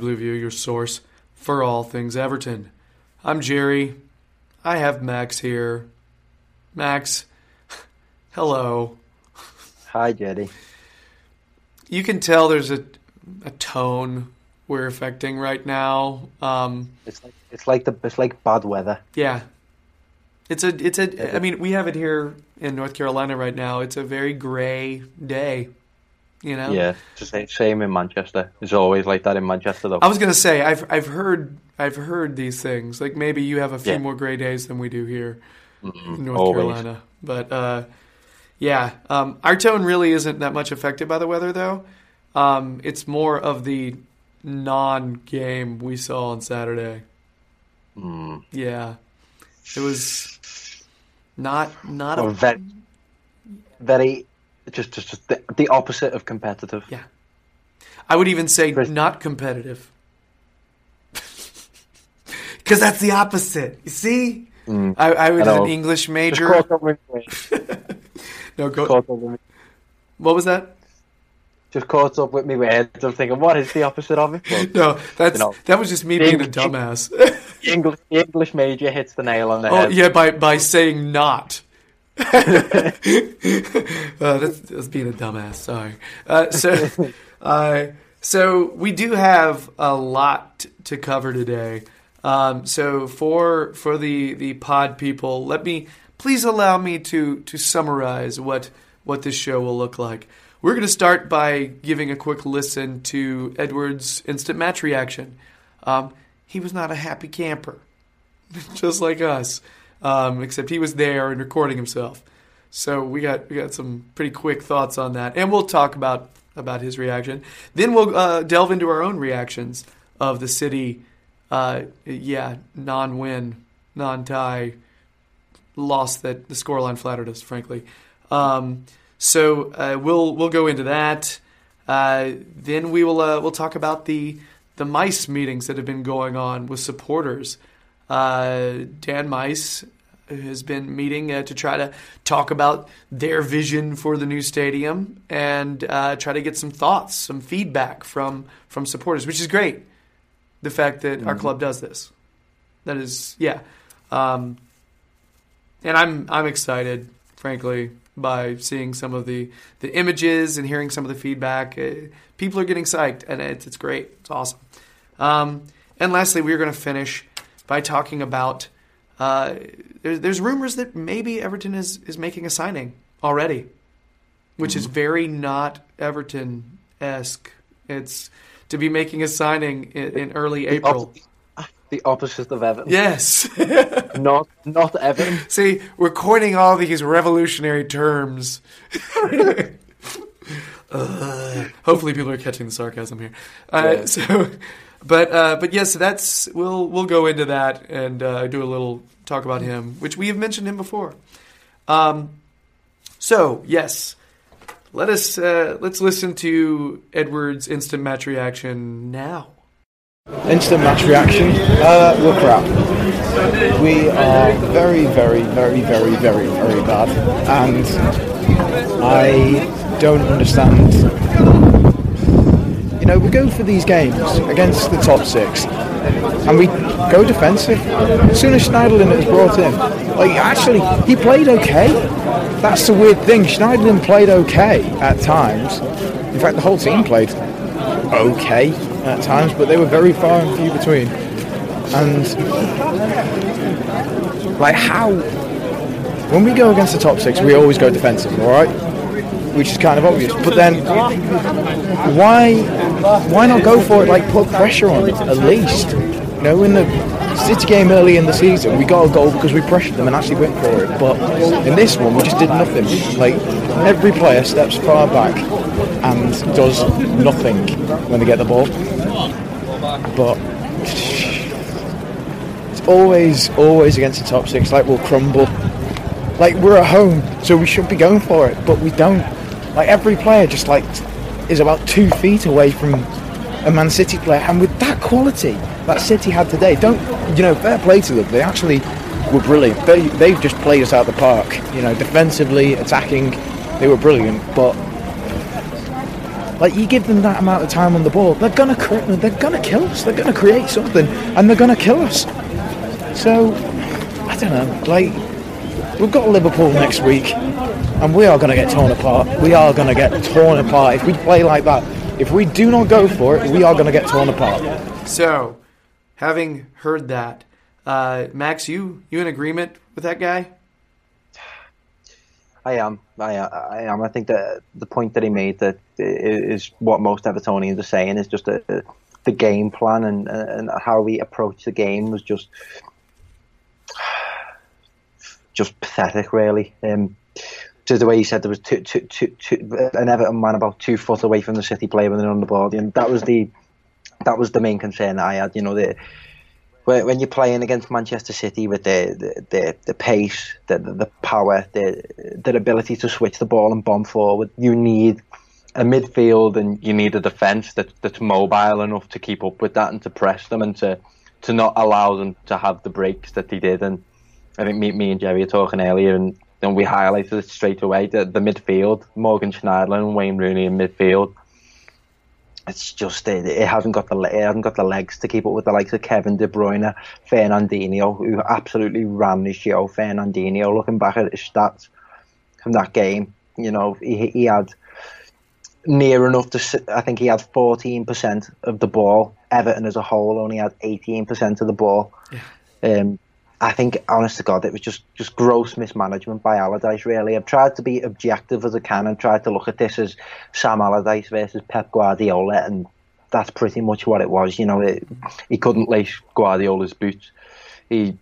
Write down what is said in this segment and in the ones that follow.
Welcome to Toffee Blue View, your source for all things Everton. I'm Jerry. I have Max here. Max, hello. Hi, Jerry. You can tell there's a a tone we're affecting right now. Um, It's like it's like the it's like bad weather. yeah, it's a it's a. I mean, we have it here in North Carolina right now. It's a very gray day. You know. Yeah, it's the same in Manchester. It's always like that in Manchester, though. I was gonna say I've I've heard I've heard these things. Like maybe you have a few Yeah. more gray days than we do here in North always. Carolina. But uh, yeah, um, our tone really isn't that much affected by the weather, though. Um, it's more of the non-game we saw on Saturday. Mm. Yeah, it was not not Well, a very, very, just just, just the, the opposite of competitive. yeah. I would even say Chris- not competitive. Because that's the opposite. You see? I, I was Mm. I an English major. caught up with me. No, go. Caught up me. What was that? Just caught up with me words. I'm thinking, what is the opposite of it? No, that's You know, that was just me being a dumbass. the English, the English major hits the nail on the oh head. yeah, by by saying not. uh, that's, that's being a dumbass. Sorry. Uh, so, uh, so we do have a lot to cover today. Um, so for for the the pod people, let me please allow me to to summarize what what this show will look like. We're going to start by giving a quick listen to Edward's instant match reaction. Um, he was not a happy camper just like us, um, except he was there and recording himself. So we got we got some pretty quick thoughts on that, and we'll talk about about his reaction. Then we'll uh, delve into our own reactions of the city. Uh, yeah, non-win, non-tie, loss that the scoreline flattered us, frankly. Um, so uh, we'll we'll go into that. Uh, then we will uh, we'll talk about the the Meis meetings that have been going on with supporters. Uh, Dan Meis has been meeting uh, to try to talk about their vision for the new stadium and uh, try to get some thoughts, some feedback from from supporters, which is great. The fact that our club does this, that is, yeah. Um, and I'm I'm excited, frankly, by seeing some of the the images and hearing some of the feedback. Uh, people are getting psyched, and it's it's great. It's awesome. Um, and lastly, we're going to finish by talking about. Uh, there's, there's rumors that maybe Everton is is making a signing already, which is very not Everton esque. It's to be making a signing in, in early The April. op- the opposite of Everton. Yes. Not not Everton. See, we're coining all these revolutionary terms. Uh, hopefully, people are catching the sarcasm here. Uh, Yeah. So, but uh, but yes, that's we'll we'll go into that and uh, do a little talk about him, which we have mentioned him before. Um, so yes, let us uh, let's listen to Edward's instant match reaction now. Instant match reaction. Uh, we're crap. We are very, very, very, very, very, very bad. And I don't understand. Know, we go for these games against the top six and we go defensive. As soon as Schneiderlin is brought in, like, actually, he played okay. That's the weird thing. Schneiderlin played okay at times. In fact, the whole team played okay at times, but they were very far and few between. And like how when we go against the top six, we always go defensive, all right? Which is kind of obvious. But then why why not go for it? Like put pressure on at least. You know, in the City game early in the season, we got a goal because we pressured them and actually went for it. But in this one, we just did nothing. Like every player steps far back and does nothing when they get the ball. But it's always, always against the top six. Like we'll crumble. Like we're at home, so we should be going for it, but we don't. Like every player just like is about two feet away from a Man City player, and with that quality that City had today, don't you know? Fair play to them. They actually were brilliant. They they've just played us out the park. You know, defensively, attacking, they were brilliant. But like you give them that amount of time on the ball, they're gonna they're gonna kill us. They're gonna create something, and they're gonna kill us. So I don't know. Like we've got Liverpool next week, and we are gonna get torn apart. We are gonna get torn apart if we play like that. If we do not go for it, we are gonna get torn apart. So, having heard that, uh, Max, you you in agreement with that guy? I am. I, I am. I think that the point that he made that is what most Evertonians are saying is just a, the game plan and and how we approach the game was just just pathetic, really. Um, to the way he said there was two, two, two, an Everton man about two foot away from the City player when they're on the ball, and that was the that was the main concern that I had. You know, the when you're playing against Manchester City with the the, the pace, the, the power, the the ability to switch the ball and bomb forward, you need a midfield and you need a defence that that's mobile enough to keep up with that and to press them and to to not allow them to have the breaks that they did. And I think me, me and Jerry were talking earlier, and then we highlighted it straight away. The, the midfield, Morgan Schneiderlin and Wayne Rooney in midfield it's just it, it, hasn't got the it hasn't got the legs to keep up with the likes of Kevin De Bruyne, Fernandinho, who absolutely ran the show. Fernandinho, looking back at his stats from that game, you know, he, he had near enough to. I think he had 14% of the ball. Everton as a whole only had 18% of the ball. Yeah. Um, I think, honest to God, it was just, just gross mismanagement by Allardyce, really. I've tried to be objective as I can and tried to look at this as Sam Allardyce versus Pep Guardiola, and that's pretty much what it was. You know, it, he couldn't lace Guardiola's boots. He,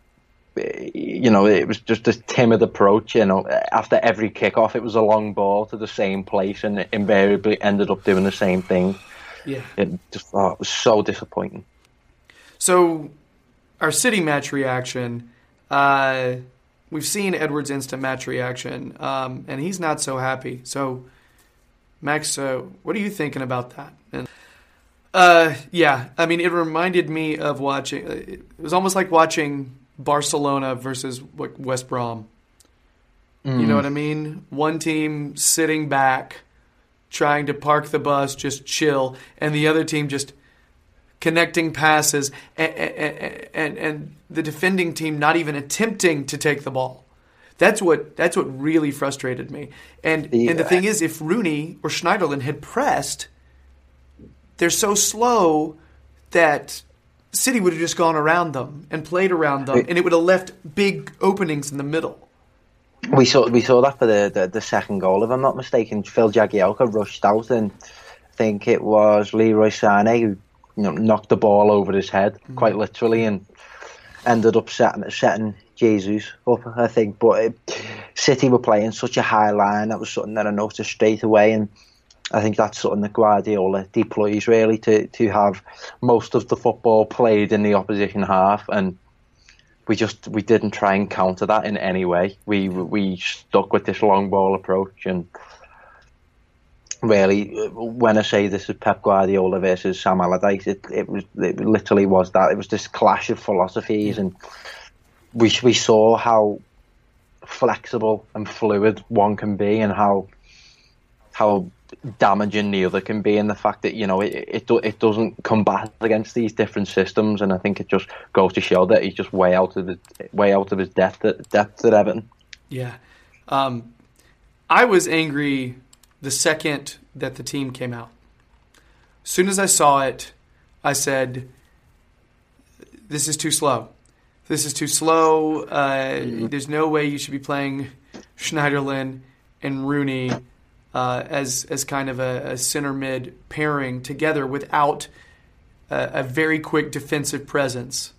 you know, it was just a timid approach. You know, after every kickoff, it was a long ball to the same place, and it invariably ended up doing the same thing. Yeah, it just oh, it was so disappointing. So our city match reaction, uh, we've seen Edwards' instant match reaction, um, and he's not so happy. So, Max, uh, what are you thinking about that? And, uh, yeah, I mean, it reminded me of watching. Uh, it was almost like watching Barcelona versus West Brom. Mm. You know mm. what I mean? One team sitting back, trying to park the bus, just chill, and the other team just connecting passes, and, and, and, the defending team not even attempting to take the ball. That's what that's what really frustrated me. And yeah. and the uh, thing is, if Rooney or Schneiderlin had pressed, they're so slow that City would have just gone around them and played around them, and it would have left big openings in the middle. We saw we saw that for the, the, the second goal, if I'm not mistaken. Phil Jagielka rushed out, and I think it was Leroy Sané who you know, knocked the ball over his head, mm-hmm. quite literally, and ended up setting, setting Jesus up, I think. But it, City were playing such a high line, that was something that I noticed straight away, and I think that's something that Guardiola deploys really to, to have most of the football played in the opposition half, and we just we didn't try and counter that in any way. We we stuck with this long ball approach and really, when I say this is Pep Guardiola versus Sam Allardyce, it, it was it literally was that. It was this clash of philosophies, and we we saw how flexible and fluid one can be, and how how damaging the other can be, and the fact that you know it it, it doesn't combat against these different systems, and I think it just goes to show that he's just way out of the way out of his depth at depth at Everton. Yeah, um, I was angry the second that the team came out. As soon as I saw it, I said, This is too slow. This is too slow. Uh, there's no way you should be playing Schneiderlin and Rooney uh, as as kind of a, a, center mid pairing together without a, a very quick defensive presence.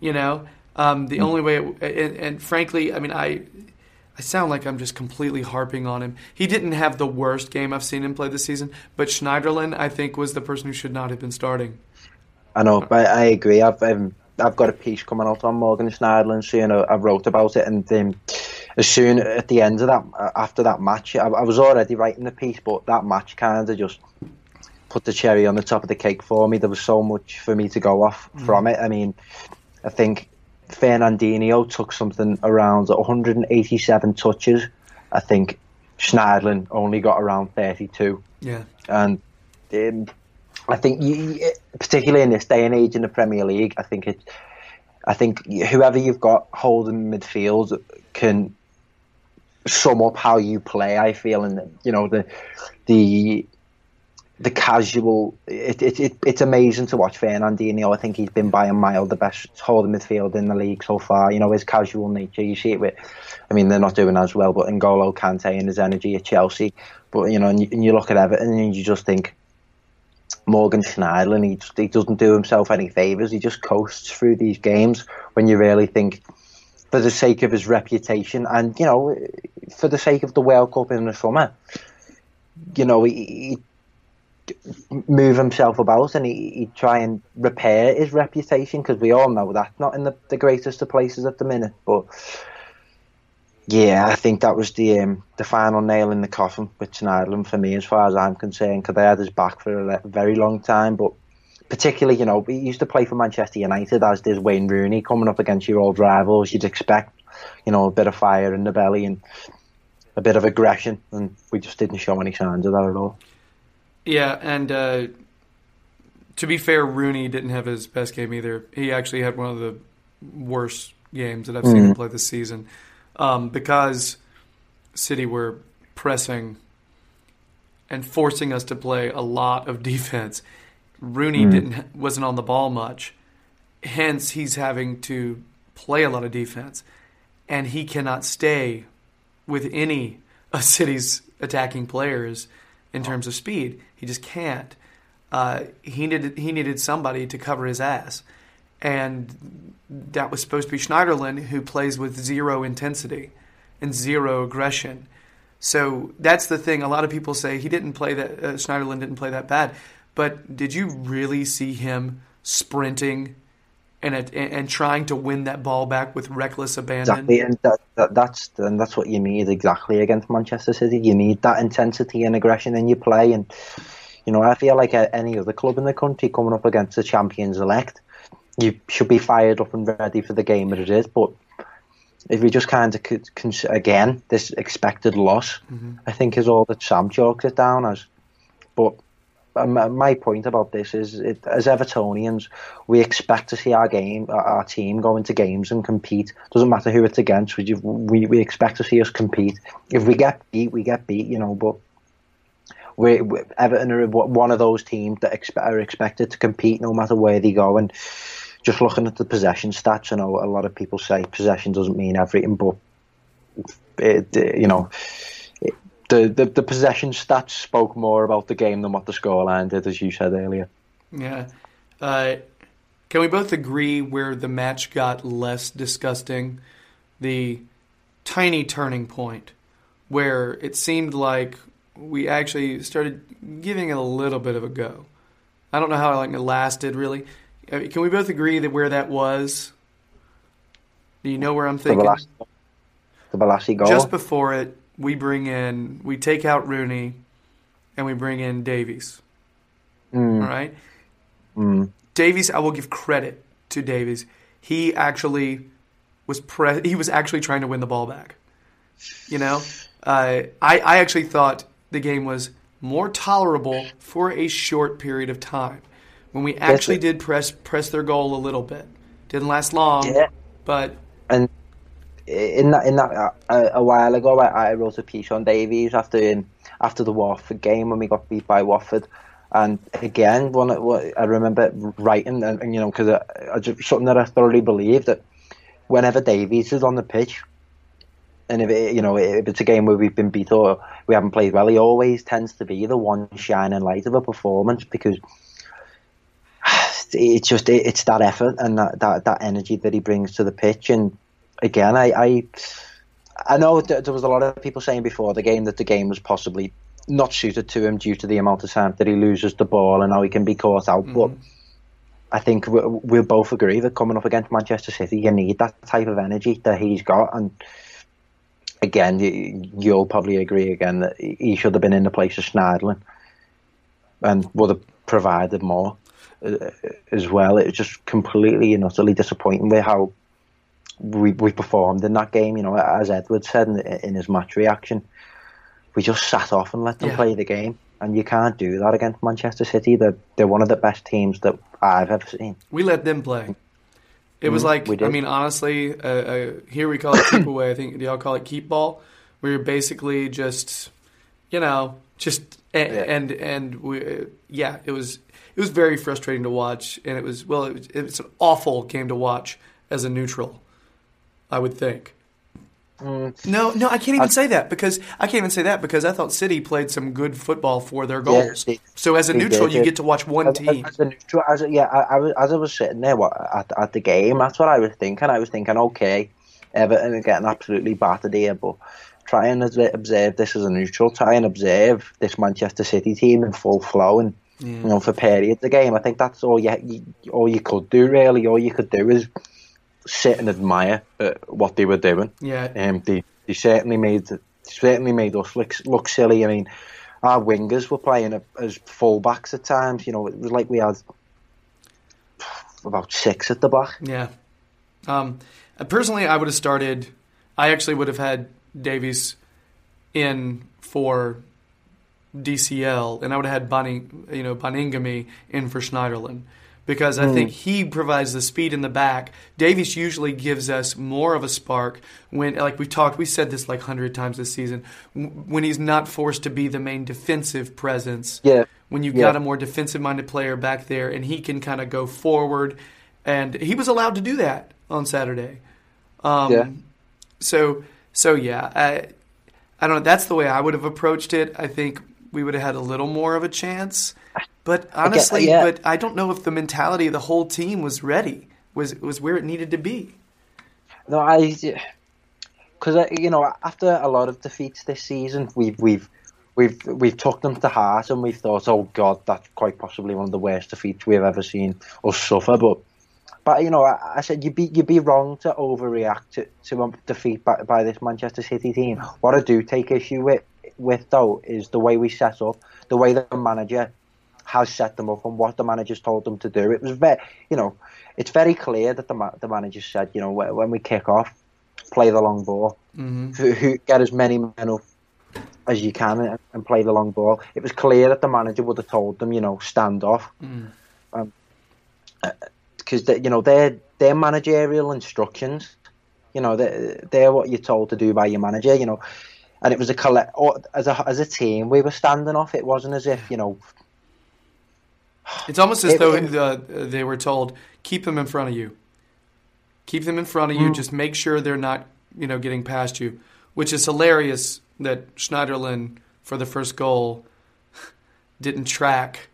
You know, um, the mm. only way, it, and, and, frankly, I mean, I I sound like I'm just completely harping on him. He didn't have the worst game I've seen him play this season, but Schneiderlin, I think, was the person who should not have been starting. I know, but I agree. I've um, I've got a piece coming out on Morgan Schneiderlin soon. I, I wrote about it, and um, as soon at the end of that, uh, after that match, I, I was already writing the piece, but that match kind of just put the cherry on the top of the cake for me. There was so much for me to go off from it. I mean, I think Fernandinho took something around 187 touches. I think Schneiderlin only got around 32 Yeah. and um, I think you, particularly in this day and age in the Premier League, I think it. I think whoever you've got holding midfield can sum up how you play. I feel, and you know the the the casual. It, it, it it's amazing to watch Fernandinho. I think he's been by a mile the best holding midfield in the league so far. You know his casual nature. You see it with. I mean, they're not doing as well, but N'Golo Kante and his energy at Chelsea. But you know, and you, and you look at Everton and you just think Morgan Schneiderlin, he, just, he doesn't do himself any favours. He just coasts through these games when you really think, for the sake of his reputation and, you know, for the sake of the World Cup in the summer, you know, he, he move himself about and he, he try and repair his reputation because we all know that not in the, the greatest of places at the minute. But yeah, I think that was the um, the final nail in the coffin with Schneiderlin for me, as far as I'm concerned, because they had his back for a very long time. But particularly, you know, he used to play for Manchester United, as did Wayne Rooney, coming up against your old rivals. You'd expect, you know, a bit of fire in the belly and a bit of aggression, and we just didn't show any signs of that at all. Yeah, and uh, to be fair, Rooney didn't have his best game either. He actually had one of the worst games that I've seen him play this season um, because City were pressing and forcing us to play a lot of defense. Rooney didn't wasn't on the ball much, hence he's having to play a lot of defense, and he cannot stay with any of City's attacking players in terms of speed. He just can't. Uh, he needed he needed somebody to cover his ass, and that was supposed to be Schneiderlin, who plays with zero intensity and zero aggression. So that's the thing. A lot of people say he didn't play that. Uh, Schneiderlin didn't play that bad, but did you really see him sprinting and and, and trying to win that ball back with reckless abandon? Exactly, and that, that, that's and that's what you need exactly against Manchester City. You need that intensity and aggression in your play, and you know I feel like uh, any other club in the country coming up against the champions elect, you should be fired up and ready for the game that it is. But if we just kind of again this expected loss, mm-hmm. I think is all that Sam chalks it down as. But my point about this is, it, as Evertonians, we expect to see our game, our- team go into games and compete. Doesn't matter who it's against. We, we we expect to see us compete. If we get beat, we get beat. You know, but we Everton are one of those teams that are expected to compete no matter where they go. And just looking at the possession stats, I know a lot of people say possession doesn't mean everything, but it, you know. The, the the possession stats spoke more about the game than what the scoreline did, as you said earlier. Yeah. Uh, can we both agree where the match got less disgusting? The tiny turning point where it seemed like we actually started giving it a little bit of a go. I don't know how long it lasted, really. I mean, Can we both agree that where that was? Do you know where I'm The thinking? Bolasie, the Bolasie goal. Just before it, we bring in, we take out Rooney, and we bring in Davies. All right. Davies, I will give credit to Davies. He actually was pre- he was actually trying to win the ball back. You know, uh, I I actually thought the game was more tolerable for a short period of time when we actually did press press their goal a little bit. Didn't last long, Yeah. but and in that in that uh, a while ago, I, I wrote a piece on Davies after after the Watford game when we got beat by Watford. And again, one I remember writing, and, and you know, because something that I thoroughly believe that whenever Davies is on the pitch, and if it, you know if it's a game where we've been beat or we haven't played well, he always tends to be the one shining light of a performance because it's just it's that effort and that, that that energy that he brings to the pitch. And again, I I, I know there was a lot of people saying before the game that the game was possibly not suited to him due to the amount of time that he loses the ball and how he can be caught out, but. I think we, we'll both agree that coming up against Manchester City, you need that type of energy that he's got. And again, you, you'll probably agree again that he should have been in the place of Schneiderlin. and would have provided more uh, as well. It was just completely and utterly disappointing with how we we performed in that game. You know, as Edward said in, in his match reaction, we just sat off and let them Yeah. play the game. And you can't do that against Manchester City. They're, they're one of the best teams that I've ever seen. We let them play. It was like, we did. I mean, honestly, uh, uh, here we call it keep away. I think y'all call it keep ball, where you're basically just, you know, just and and, and we, uh, yeah, it was it was very frustrating to watch, and it was well, it was, it was an awful game to watch as a neutral. I would think. Mm. No, no, I can't even say that because I can't even say that because I thought City played some good football for their goals. they- so as a neutral, did, you yeah. get to watch one As, team. as a neutral, as yeah, I, I was, as I was sitting there at, at the game, that's what I was thinking. I was thinking, okay, Everton are getting absolutely battered here, but try and observe this as a neutral. Try and observe this Manchester City team in full flow and you know for periods of the game. I think that's all you, you all you could do really. All you could do is sit and admire uh, what they were doing. Yeah. Um, they they certainly made certainly made us look look silly. I mean, our wingers were playing as fullbacks at times. You know, it was like we had about six at the back. Yeah. Um, personally, I would have started. I actually would have had Davies in for DCL, and I would have had Bunning, you know, Baningime in for Schneiderlin because I think he provides the speed in the back. Davies usually gives us more of a spark when, like we talked, we said this like hundred times this season, when he's not forced to be the main defensive presence Yeah. when you've Yeah. got a more defensive minded player back there and he can kind of go forward and he was allowed to do that on Saturday. Um, Yeah. so so yeah, I I don't know, that's the way I would have approached it. I think we would have had a little more of a chance. But honestly, yeah. but I don't know if the mentality of the whole team was ready. Was was where it needed to be. No, I because you know after a lot of defeats this season, we've we've we've we've took them to heart and we've thought, oh God, that's quite possibly one of the worst defeats we've ever seen us suffer. But but you know, I, I said you'd be you'd be wrong to overreact to, to a defeat by, by this Manchester City team. What I do take issue with with though is the way we set up, the way the manager has set them up and what the manager's told them to do. It was very, you know, it's very clear that the ma- the manager said, you know, when we kick off, play the long ball, Mm-hmm. who, who get as many men up as you can and, and play the long ball. It was clear that the manager would have told them, you know, stand off, mm. um, uh, because you know their their managerial instructions, you know, they're, they're what you're told to do by your manager, you know. And it was a collect or as a as a team we were standing off. It wasn't as if you know It's almost as It- though it- uh, they were told, keep them in front of you. Keep them in front of you. Mm. Just make sure they're not, you know, getting past you. Which is hilarious that Schneiderlin, for the first goal, didn't track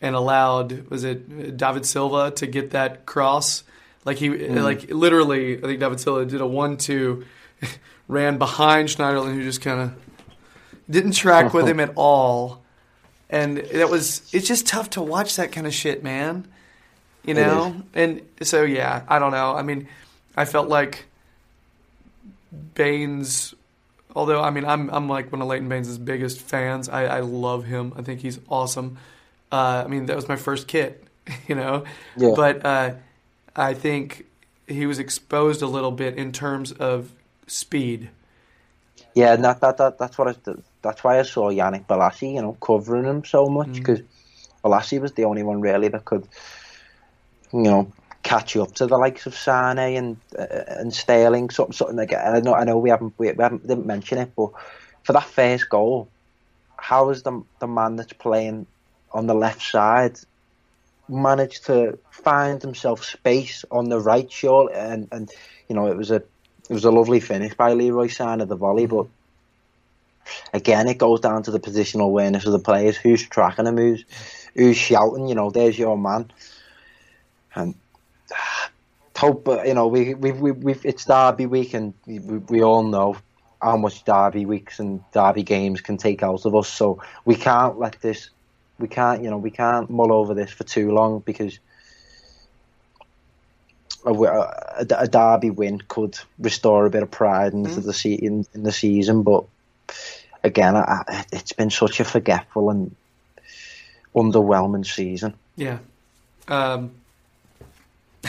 and allowed, was it uh, David Silva to get that cross? Like he, mm. like literally, I think David Silva did a one-two, ran behind Schneiderlin, who just kind of didn't track with him at all. And that was it's just tough to watch that kind of shit man. You know? and so yeah i don't know. I mean i felt like baines although i mean i'm i'm like one of leighton baines' biggest fans. I i love him. I think he's awesome. Uh i mean that was my first kit you know? Yeah. but uh i think he was exposed a little bit in terms of speed Yeah, and that, that, that that's what I, that's why I saw Yannick Bolasie, you know, covering him so much because Balassi was the only one really that could, you know, catch up to the likes of Sane and uh, and Sterling, something something like that. I know I know we haven't we, we haven't didn't mention it, but for that first goal, how has the the man that's playing on the left side managed to find himself space on the right shore and and you know it was a it was a lovely finish by Leroy Sane of the volley, mm-hmm. but again, it goes down to the positional awareness of the players. Who's tracking him? Who's who's shouting? You know, there's your man. And hope you know we we we we've, it's Derby week, and we, we we all know how much Derby weeks and Derby games can take out of us. So we can't let this. We can't, you know, we can't mull over this for too long because a, a, a derby win could restore a bit of pride into the se- in, in the season. But again, I, I, it's been such a forgetful and underwhelming season. Yeah. Um,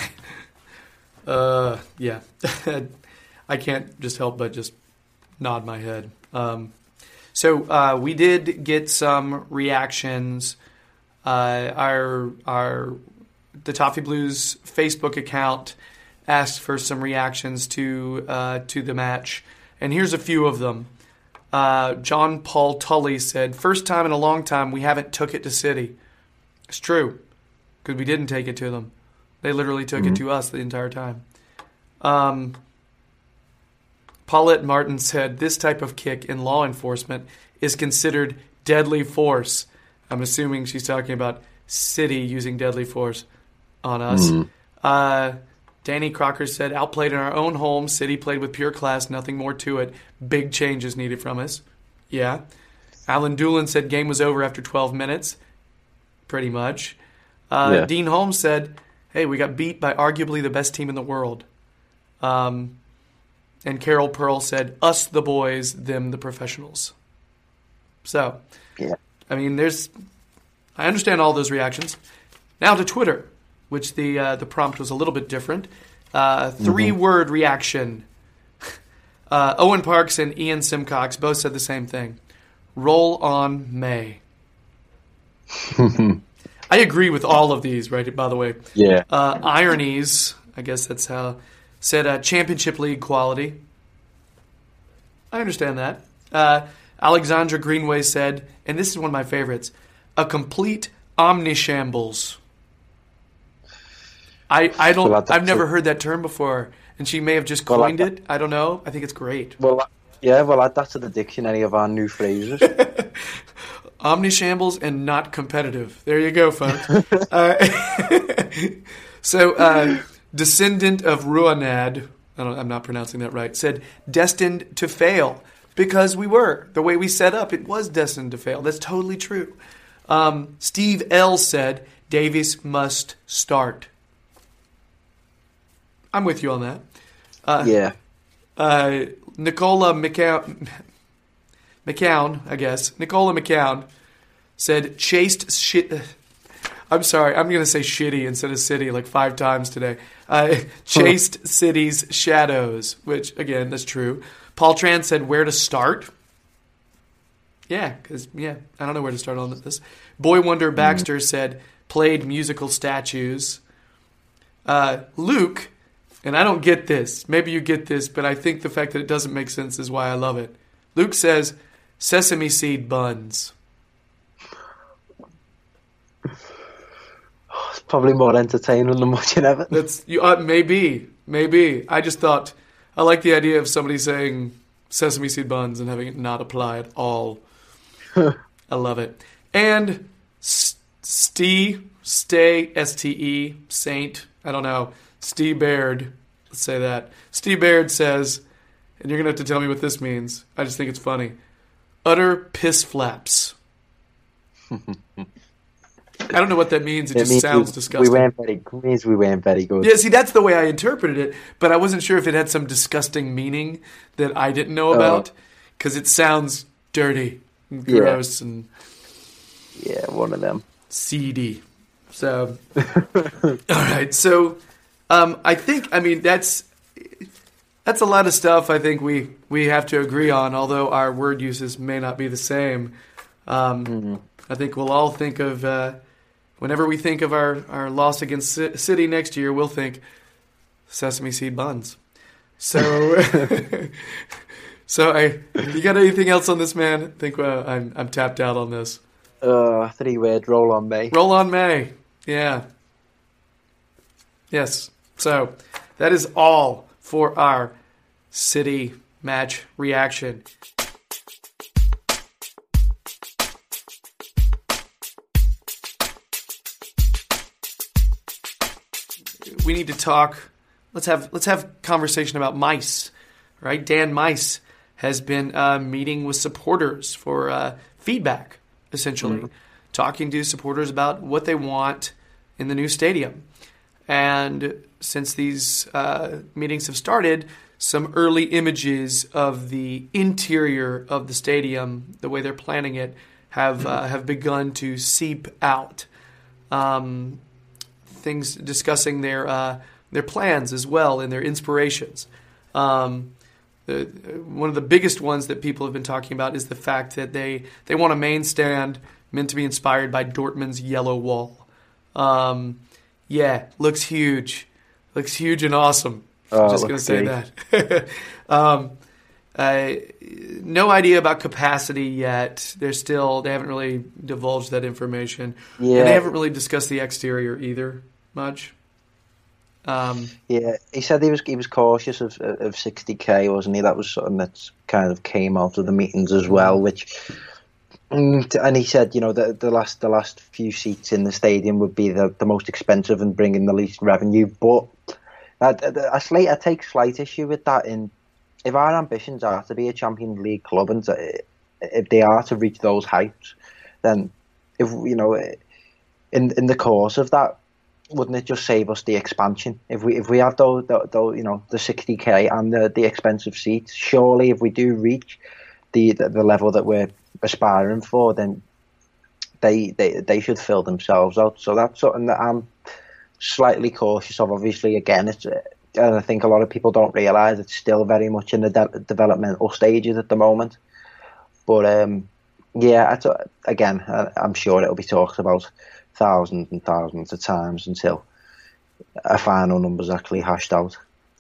uh, yeah. I can't just help but just nod my head. Um, so uh, we did get some reactions. Uh, our our the Toffee Blues Facebook account asked for some reactions to uh, to the match, and here's a few of them. Uh, John Paul Tully said, first time in a long time we haven't took it to City. It's true, because we didn't take it to them. They literally took it to us the entire time. Um, Paulette Martin said, this type of kick in law enforcement is considered deadly force. I'm assuming she's talking about City using deadly force on us. Uh, Danny Crocker said, outplayed in our own home. City played with pure class, nothing more to it. Big changes needed from us. Yeah. Alan Doolin said, game was over after 12 minutes. Pretty much. Uh, Yeah. Dean Holmes said, hey, we got beat by arguably the best team in the world. Um, and Carol Pearl said, us the boys, them the professionals. So, Yeah. I mean, there's. I understand all those reactions. Now to Twitter, which the uh, the prompt was a little bit different. Uh, three word reaction. Uh, Owen Parks and Ian Simcox both said the same thing. Roll on May. I agree with all of these, right? By the way, Yeah. uh, ironies. I guess that's how said uh, championship league quality. I understand that. Uh, Alexandra Greenway said, and this is one of my favorites: a complete omnishambles. I I don't. Well, I've never heard that term before, and she may have just Well, coined that- it. I don't know. I think it's great. Well, yeah. Well, add that to the dictionary of our new phrases. Omnishambles and not competitive. There you go, folks. uh, so, uh, descendant of Ruanad, I don't, I'm not pronouncing that right, said destined to fail because we were. The way we set up, it was destined to fail. That's totally true. Um, Steve L said Davies must start. I'm with you on that. yeah. Uh, Nicola McCown, McCown, I guess, Nicola McCown said chased shit. I'm sorry, I'm going to say shitty instead of city like five times today. Uh, chased cities shadows, which again, that's true. Paul Tran said where to start. Yeah, because yeah, I don't know where to start on this. Boy Wonder Baxter said played musical statues. Uh, Luke, and I don't get this. Maybe you get this, but I think the fact that it doesn't make sense is why I love it. Luke says sesame seed buns. It's probably more entertaining than watching Everton. That's you. Uh, maybe, maybe. I just thought I like the idea of somebody saying sesame seed buns and having it not apply at all. I love it. And Stee, stay, S T E, Saint. I don't know. Steve Baird. Let's say that. Steve Baird says, and you're gonna have to tell me what this means. I just think it's funny. Utter piss flaps. I don't know what that means. It, It just means sounds we, disgusting. We weren't very. Means we weren't very good. Yeah, see, that's the way I interpreted it, but I wasn't sure if it had some disgusting meaning that I didn't know oh. about because it sounds dirty, and Yeah. gross, and Yeah, one of them. seedy. So, all right. So, um, I think I mean that's that's a lot of stuff. I think we we have to agree on, although our word uses may not be the same. Um, I think we'll all think of uh, whenever we think of our our loss against Ci- City next year, we'll think sesame seed buns. So, so I you got anything else on this man? I think uh, I'm I'm tapped out on this. Uh, three word roll on me. Roll on May. Yeah. Yes. So that is all for our city match reaction. We need to talk. Let's have let's have conversation about Meis, right? Dan Meis has been uh, meeting with supporters for uh, feedback, essentially, talking to supporters about what they want in the new stadium. And since these uh, meetings have started, some early images of the interior of the stadium, the way they're planning it, have uh, have begun to seep out. Um, things discussing their uh, their plans as well and their inspirations. Um, the, one of the biggest ones that people have been talking about is the fact that they they want a main stand meant to be inspired by Dortmund's yellow wall. Um, yeah, looks huge, looks huge and awesome. Oh, Just gonna say looks that. um, uh, no idea about capacity yet. They're still they haven't really divulged that information. Yeah. and they haven't really discussed the exterior either much. Um, Yeah, he said he was he was cautious of of 60k, wasn't he? That was something that kind of came out of the meetings as well. Which, Mm, and he said, you know, the the last the last few seats in the stadium would be the, the most expensive and bringing the least revenue. But I, I, I take slight issue with that. In if our ambitions are to be a Champions League club and to, if they are to reach those heights, then if you know, in in the course of that wouldn't it just save us the expansion if we if we have those, those you know the 60k and the the expensive seats surely if we do reach the the, the level that we're aspiring for then they, they they should fill themselves out so that's something that I'm slightly cautious of obviously again it's and I think a lot of people don't realize it's still very much in the de- developmental stages at the moment but um yeah t- again I, I'm sure it'll be talked about thousands and thousands of times until a final number's actually hashed out.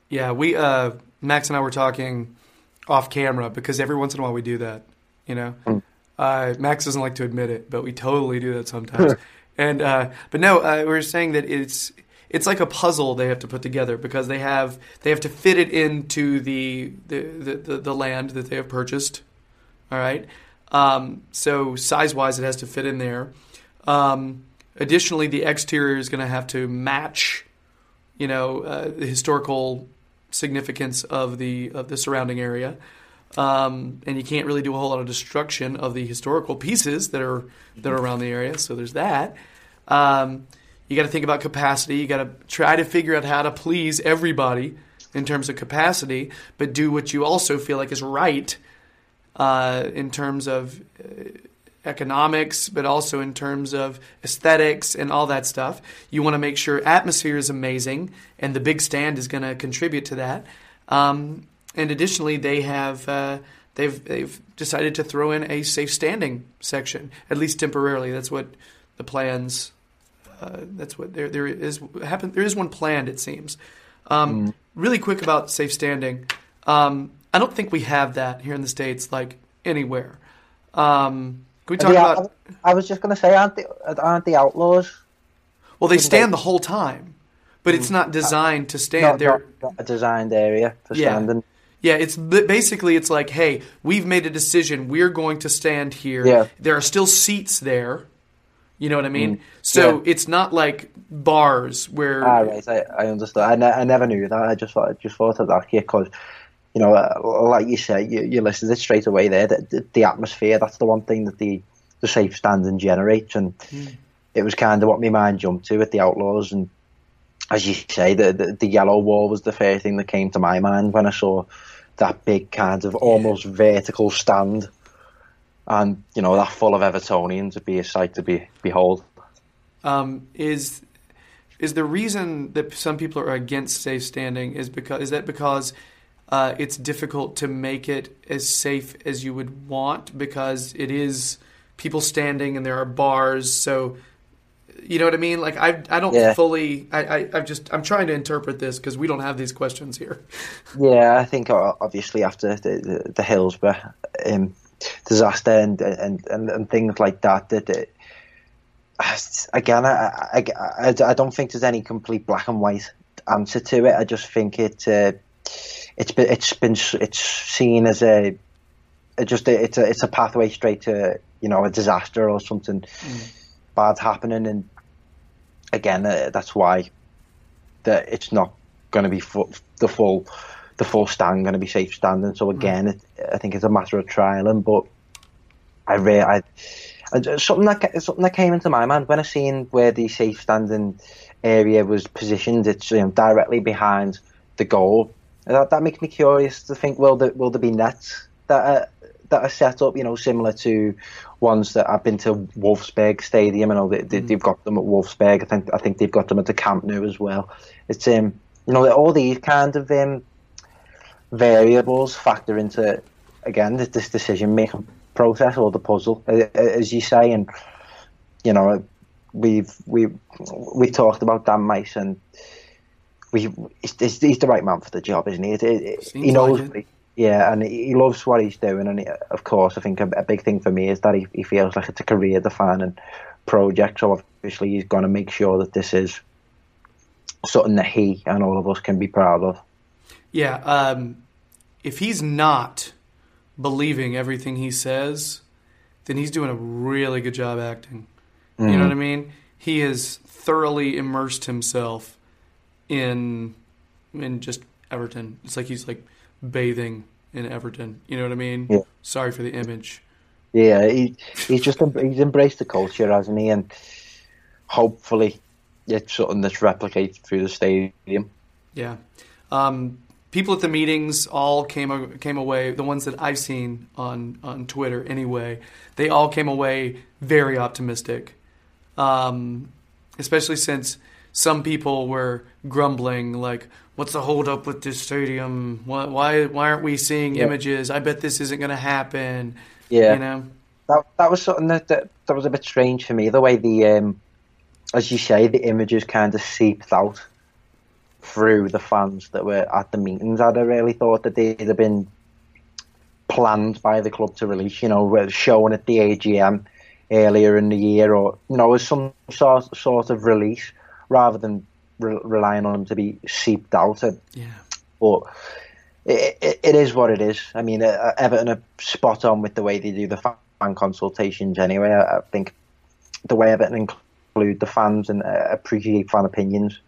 yeah, we uh, Max and I were talking off camera because every once in a while we do that. You know, uh, Max doesn't like to admit it, but we totally do that sometimes. and uh, but no, uh, we are saying that it's it's like a puzzle they have to put together because they have they have to fit it into the the the, the, the land that they have purchased. All right, um, so size wise, it has to fit in there. Um, additionally, the exterior is going to have to match, you know, uh, the historical significance of the of the surrounding area. Um, and you can't really do a whole lot of destruction of the historical pieces that are that are around the area. So there's that. Um, you got to think about capacity. You got to try to figure out how to please everybody in terms of capacity, but do what you also feel like is right uh, in terms of uh, economics, but also in terms of aesthetics and all that stuff. You want to make sure atmosphere is amazing, and the big stand is going to contribute to that. Um, and additionally, they have uh, they've they've decided to throw in a safe standing section, at least temporarily. That's what the plans. Uh, that's what there there is happen. There is one planned, it seems. Um, Really quick about safe standing. Um, I don't think we have that here in the states, like anywhere. Um, can we talk Yeah, about? I, was just going to say, aren't the, aren't the Outlaws Well, they stand they- the whole time, but it's not designed to stand. not, They're not, not a designed area for Yeah. standing? Yeah, it's basically it's like, hey, we've made a decision. We're going to stand here. Yeah. There are still seats there. You know what I mean? So Yeah. it's not like bars where Ah, right, I, I understood. I, ne- I never knew that. I just thought, I just thought of that here because, you know, uh, like you say, you, you listed it straight away there. The, the, the atmosphere, that's the one thing that the, the safe standing generates. And it was kind of what my mind jumped to with the Outlaws. And as you say, the, the, the yellow wall was the first thing that came to my mind when I saw that big kind of almost vertical stand. And, you know, that full of Evertonians would be a sight to be behold. um, is is the reason that some people are against safe standing is because is that because uh, it's difficult to make it as safe as you would want because it is people standing and there are bars so you know what I mean like I I don't Yeah. fully I, I I'm just I'm trying to interpret this because we don't have these questions here Yeah, I think uh, obviously after the the, the Hillsborough um, disaster and, and and and things like that, that it, again, I, I, I, I don't think there's any complete black and white answer to it. I just think it uh, it's been it's been it's seen as a it just it's a it's a pathway straight to you know a disaster or something bad happening, and again, uh, that's why that it's not going to be fu- the full the full stand going to be safe standing. So again, it, I think it's a matter of trialing. But I really, I, and something that something that came into my mind when I seen where the safe standing area was positioned. It's you know, directly behind the goal. And That, that makes me curious to think: will there will there be nets that are, that are set up, you know, similar to ones that I've been to Wolfsburg Stadium. I know they, they, they've got them at Wolfsburg. I think I think they've got them at the Camp Nou as well. It's um, you know, all these kind of um, variables factor into again this, this decision making process or the puzzle, as you say, and you know, we've we we talked about Dan Meis and we he's, he's the right man for the job, isn't he? It, it, he knows, like. Yeah, and he loves what he's doing. And he, of course, I think a, a big thing for me is that he, he feels like it's a career defining project. So obviously, he's going to make sure that this is something that he and all of us can be proud of. Yeah, um, if he's not believing everything he says, then he's doing a really good job acting. You know what I mean? He has thoroughly immersed himself in in just Everton. It's like he's like bathing in Everton. You know what I mean? Yeah. Sorry for the image. Yeah, he he's just he's embraced the culture, hasn't he? And hopefully, it's something that's replicated through the stadium. Yeah. Um, people at the meetings all came came away. The ones that I've seen on on Twitter, anyway, they all came away very optimistic. Um, especially since some people were grumbling, like, "What's the holdup with this stadium? Why why, why aren't we seeing Yeah. images? I bet this isn't going to happen." Yeah, You know. that that was something that, that that was a bit strange for me. The way the, um, as you say, the images kind of seeped out through the fans that were at the meetings. I'd have really thought that they'd have been planned by the club to release. You know, shown at the AGM earlier in the year, or you know, as some sort sort of release rather than re- relying on them to be seeped out. And, Yeah. but it, it, it is what it is. I mean, uh, Everton are spot on with the way they do the fan consultations. Anyway, I, I think the way Everton include the fans and uh, appreciate fan opinions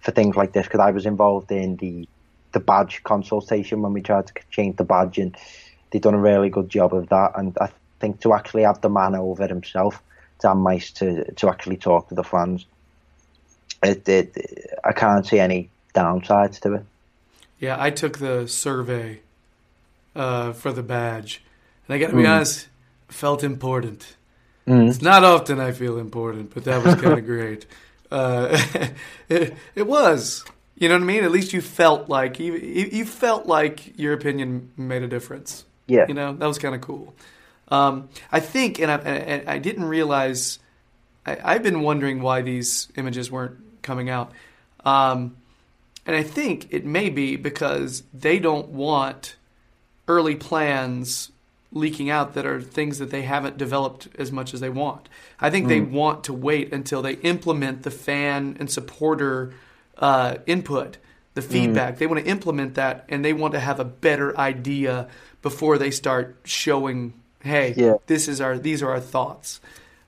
for things like this because I was involved in the the badge consultation when we tried to change the badge and they've done a really good job of that. And I think to actually have the man over himself, Dan Meis, to to actually talk to the fans, it, it I can't see any downsides to it. Yeah, I took the survey uh, for the badge, and I got to be honest, felt important. It's not often I feel important, but that was kind of great. Uh, it, it was, you know what I mean. At least you felt like you, you you felt like your opinion made a difference. Yeah. you know that was kind of cool. Um, I think, and I, and I didn't realize. I, I've been wondering why these images weren't coming out. Um, and I think it may be because they don't want early plans leaking out that are things that they haven't developed as much as they want. I think they want to wait until they implement the fan and supporter uh, input, the feedback. They want to implement that and they want to have a better idea before they start showing, hey, Yeah. this is our these are our thoughts.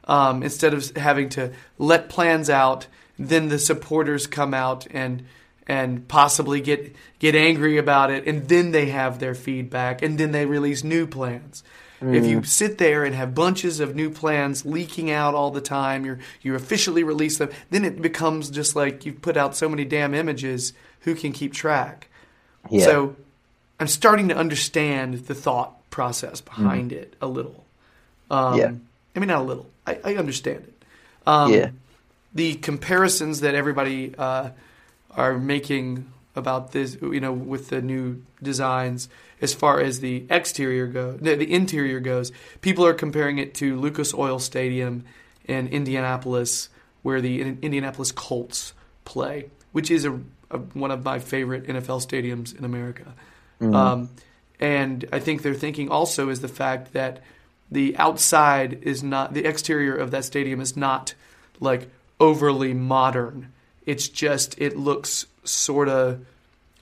Um, instead of having to let plans out, then the supporters come out and and possibly get get angry about it, and then they have their feedback, and then they release new plans. If you sit there and have bunches of new plans leaking out all the time, you you officially release them, then it becomes just like you've put out so many damn images. Who can keep track? Yeah. So I'm starting to understand the thought process behind it a little. Um, Yeah. I mean, not a little. I, I understand it. Um, yeah. The comparisons that everybody uh, are making about this, you know, with the new designs, as far as the exterior goes, the, interior goes, people are comparing it to Lucas Oil Stadium in Indianapolis, where the In- Indianapolis Colts play, which is a, a one of my favorite NFL stadiums in America. Um, and I think they're thinking also is the fact that the outside is not the exterior of that stadium is not like overly modern. It's just it looks sort of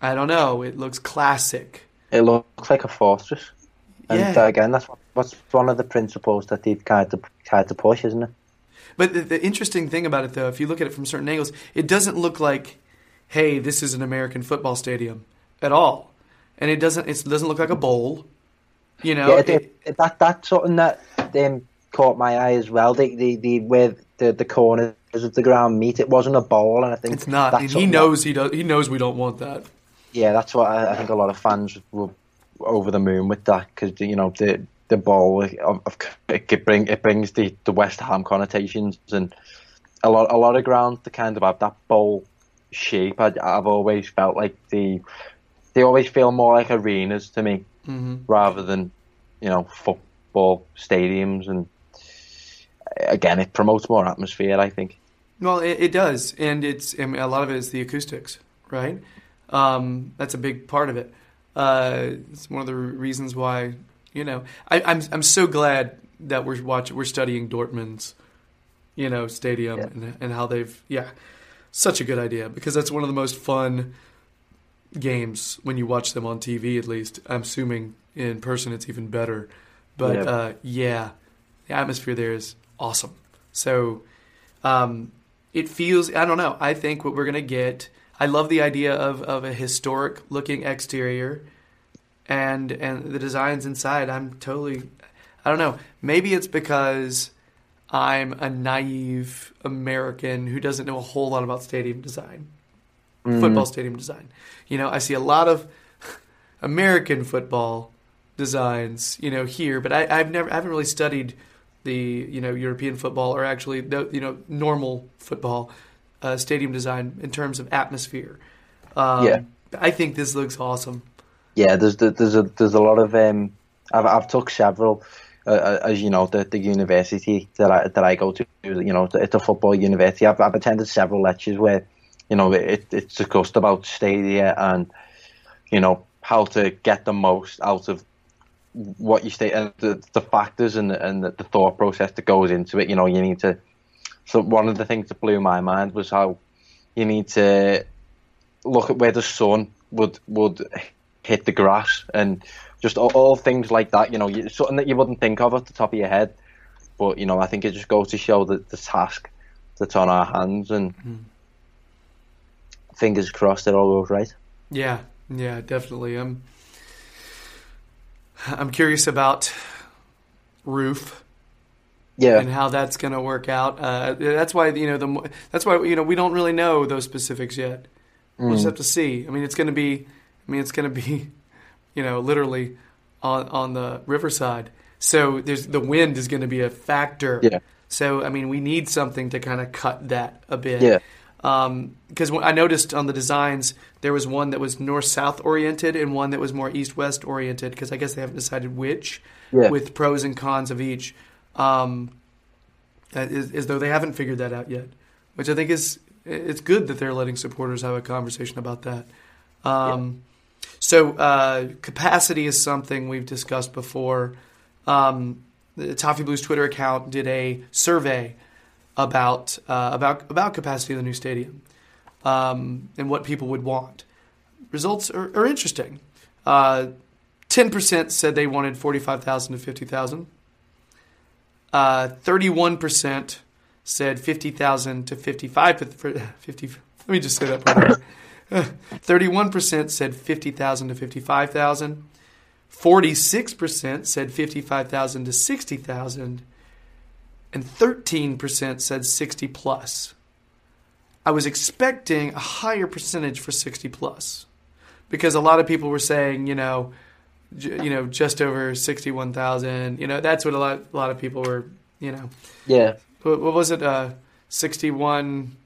I don't know. It looks classic. It looks like a fortress. And Yeah. uh, again, that's what's one of the principles that they've tried to tried to push, isn't it? But the, the interesting thing about it, though, if you look at it from certain angles, it doesn't look like, hey, this is an American football stadium at all, and it doesn't. It doesn't look like a bowl. You know, yeah, it- it, it, that that's something that um, caught my eye as well. The the, the where the, the corners of the ground meet, it wasn't a bowl, and I think it's not. He knows he does. He knows we don't want that. That, yeah, that's what I, I think a lot of fans were over the moon with that because you know the the ball of, of it bring it brings the, the West Ham connotations and a lot a lot of ground to kind of have that bowl shape. I, I've always felt like the they always feel more like arenas to me mm-hmm. rather than you know football stadiums and again it promotes more atmosphere. I think. Well, it, it does, and it's I mean, a lot of it is the acoustics, right? Um, that's a big part of it. Uh, it's one of the reasons why you know I, I'm I'm so glad that we're watching we're studying Dortmund's you know stadium Yeah. and, and how they've yeah such a good idea because that's one of the most fun games when you watch them on TV at least. I'm assuming in person it's even better, but Yeah. uh, yeah, the atmosphere there is awesome. So um, it feels I don't know. I think what we're gonna get. I love the idea of, of a historic looking exterior, and and the designs inside. I'm totally. I don't know. Maybe it's because I'm a naive American who doesn't know a whole lot about stadium design, football stadium design. You know, I see a lot of American football designs, you know, here, but I, I've never, I haven't really studied the, you know, European football or actually, the, you know, normal football uh, stadium design in terms of atmosphere. Um, Yeah. I think this looks awesome. Yeah, there's there's a there's a lot of um, I've I've took several, uh, as you know, the the university that I that I go to, you know, it's a football university. I've I've attended several lectures where, you know, it it's discussed about stadia and, you know, how to get the most out of what you stay and uh, the, the factors and and the, the thought process that goes into it. You know, you need to. So one of the things that blew my mind was how you need to look at where the sun would would hit the grass and just all, all things like that. You know, you, something that you wouldn't think of at the top of your head, but you know, I think it just goes to show that the task that's on our hands and hmm. fingers crossed it all goes right. Yeah, yeah, definitely. I'm I'm curious about roof Yeah, and how that's going to work out. Uh, that's why you know the that's why you know we don't really know those specifics yet. We'll just have to see. I mean, it's going to be. I mean, it's going to be, you know, literally on on the riverside. So there's the wind is going to be a factor. Yeah. So I mean, we need something to kind of cut that a bit. Yeah. Because I noticed on the designs there was one that was north south oriented and one that was more east west oriented. Because I guess they haven't decided which, Yeah. with pros and cons of each. Um, as, as though they haven't figured that out yet, which I think is it's good that they're letting supporters have a conversation about that. Um, So uh, capacity is something we've discussed before. Um, the Toffee Blues Twitter account did a survey about uh, about about capacity of the new stadium um, and what people would want. Results are, are interesting. Uh, Ten percent said they wanted forty-five thousand to fifty thousand. Uh, Thirty-one percent said fifty thousand to fifty-five. Fifty. Let me just say that part. Thirty-one percent said fifty thousand to fifty-five thousand. Forty-six percent said fifty-five thousand to sixty thousand, and thirteen percent said sixty plus. I was expecting a higher percentage for sixty plus, because a lot of people were saying, you know, j- you know, just over sixty-one thousand. You know, that's what a lot, a lot of people were, you know, yeah, what, what was it? Uh, sixty-one.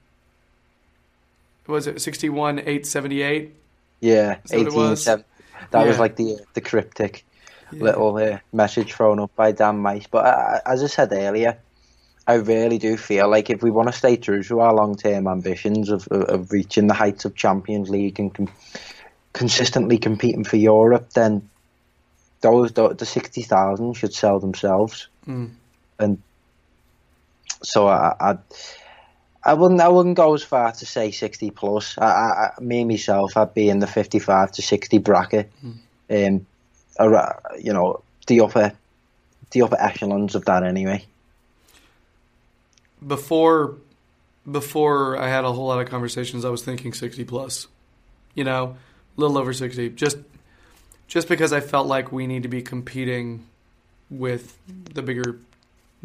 Was it sixty-one eight seventy-eight? yeah. Is that what Eighteen was? seven. That was like the the cryptic little uh, message thrown up by Dan Meis. But uh, as I said earlier, I really do feel like if we want to stay true to our long term ambitions of, of of reaching the heights of Champions League and com- consistently competing for Europe, then those the, the sixty thousand should sell themselves. Mm. And so I, I I wouldn't I wouldn't go as far to say sixty plus. I, I, I- me myself, I'd be in the fifty five to sixty bracket. Um, ar- you know the upper the upper echelons of that anyway. Before before I had a whole lot of conversations, I was thinking sixty plus. You know, a little over sixty. Just just because I felt like we need to be competing with the bigger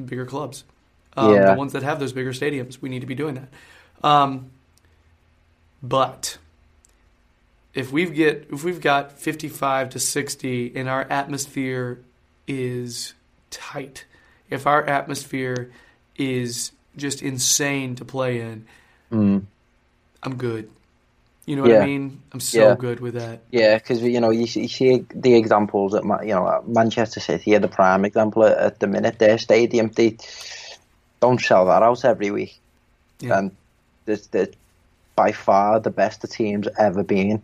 bigger clubs. Um, Yeah. The ones that have those bigger stadiums. We need to be doing that. Um, but if we've get if we've got fifty five to sixty and our atmosphere is tight, if our atmosphere is just insane to play in, I'm good. You know what Yeah. I mean? I'm so Yeah. good with that. Yeah, because you know you see, you see the examples at you know Manchester City are the prime example at, at the minute. Their stadium they don't sell that out every week, Yeah. and it's by far the best the team's ever been.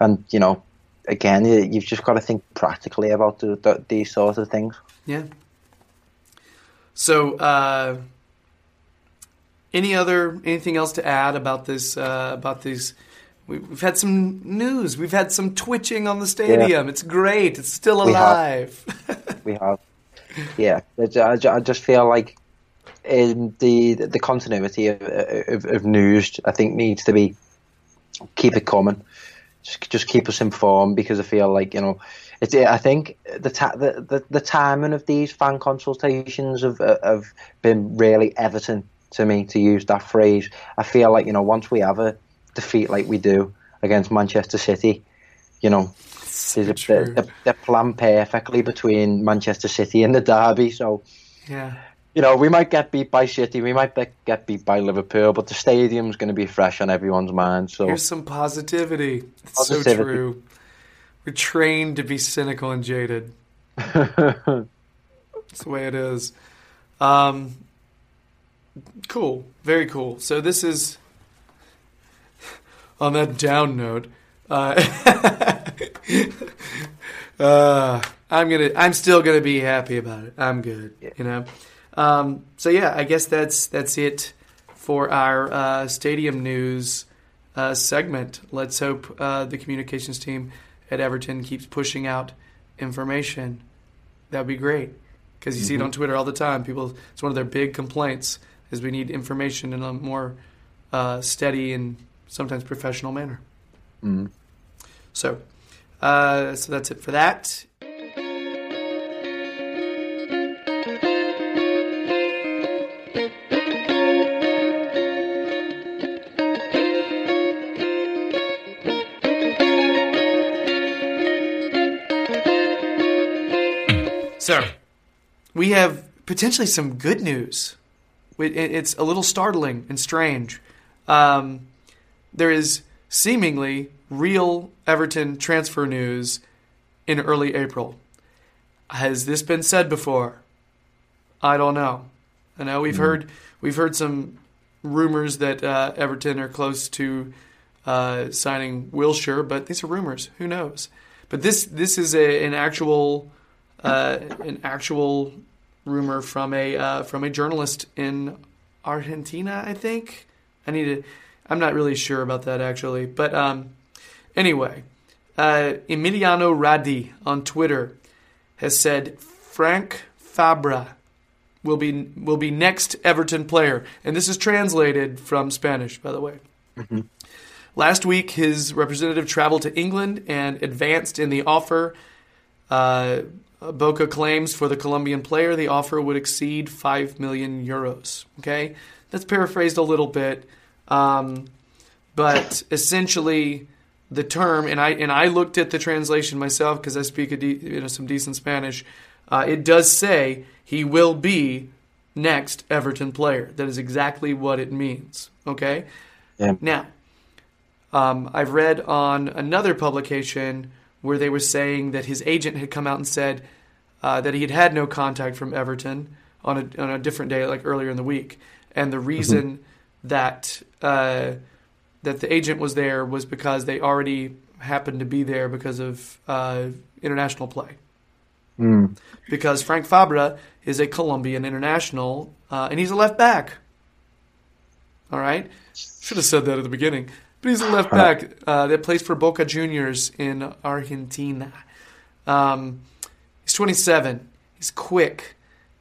And you know, again, you, you've just got to think practically about the, the, these sorts of things. Yeah. So, uh, any other anything else to add about this? Uh, about these? we- We've had some news. We've had some twitching on the stadium. It's great. It's still We have. alive. we have. Yeah, I, I just feel like in the the continuity of, of, of news, I think needs to be keep it coming. Just, just keep us informed because I feel like you know, it's. I think the ta- the, the the timing of these fan consultations have have been really Everton to me to use that phrase. I feel like you know once we have a defeat like we do against Manchester City, you know so a, they're, they're planned perfectly between Manchester City and the derby. So yeah. you know we might get beat by City, we might be, get beat by Liverpool, but the stadium's going to be fresh on everyone's mind. So Here's some positivity. It's so true. We're trained to be cynical and jaded. It's the way it is. Um, cool. Very cool. So this is on that down note. Uh, uh, I'm gonna. I'm still gonna be happy about it. I'm good. You know. Um, so yeah, I guess that's that's it for our uh, stadium news uh, segment. Let's hope uh, the communications team at Everton keeps pushing out information. That would be great because you see it on Twitter all the time. People, it's one of their big complaints is we need information in a more uh, steady and sometimes professional manner. So, uh, so that's it for that. So, we have potentially some good news. It- It's a little startling and strange. Um, there is seemingly real Everton transfer news in early April. Has this been said before? I don't know. I know we've heard we've heard some rumors that uh, Everton are close to uh, signing Wilshere, but these are rumors. Who knows? But this this is a, an actual uh, an actual rumor from a uh, from a journalist in Argentina. I think I need to. I'm not really sure about that actually, but um, anyway, uh, Emiliano Radi on Twitter has said Frank Fabra will be will be next Everton player, and this is translated from Spanish, by the way. Last week, his representative traveled to England and advanced in the offer. Uh, Boca claims for the Colombian player the offer would exceed five million euros. Okay, that's paraphrased a little bit, um, but essentially the term and I and I looked at the translation myself because I speak a de- you know some decent Spanish. Uh, it does say he will be next Everton player. That is exactly what it means. Okay. Yeah. Now, um, I've read on another publication where they were saying that his agent had come out and said uh, that he had had no contact from Everton on a on a different day, like earlier in the week, and the reason that uh, that the agent was there was because they already happened to be there because of uh, international play. Because Frank Fabra is a Colombian international, uh, and he's a left back. All right, should have said that at the beginning. But he's a left back uh, that plays for Boca Juniors in Argentina. Um, he's 27. He's quick.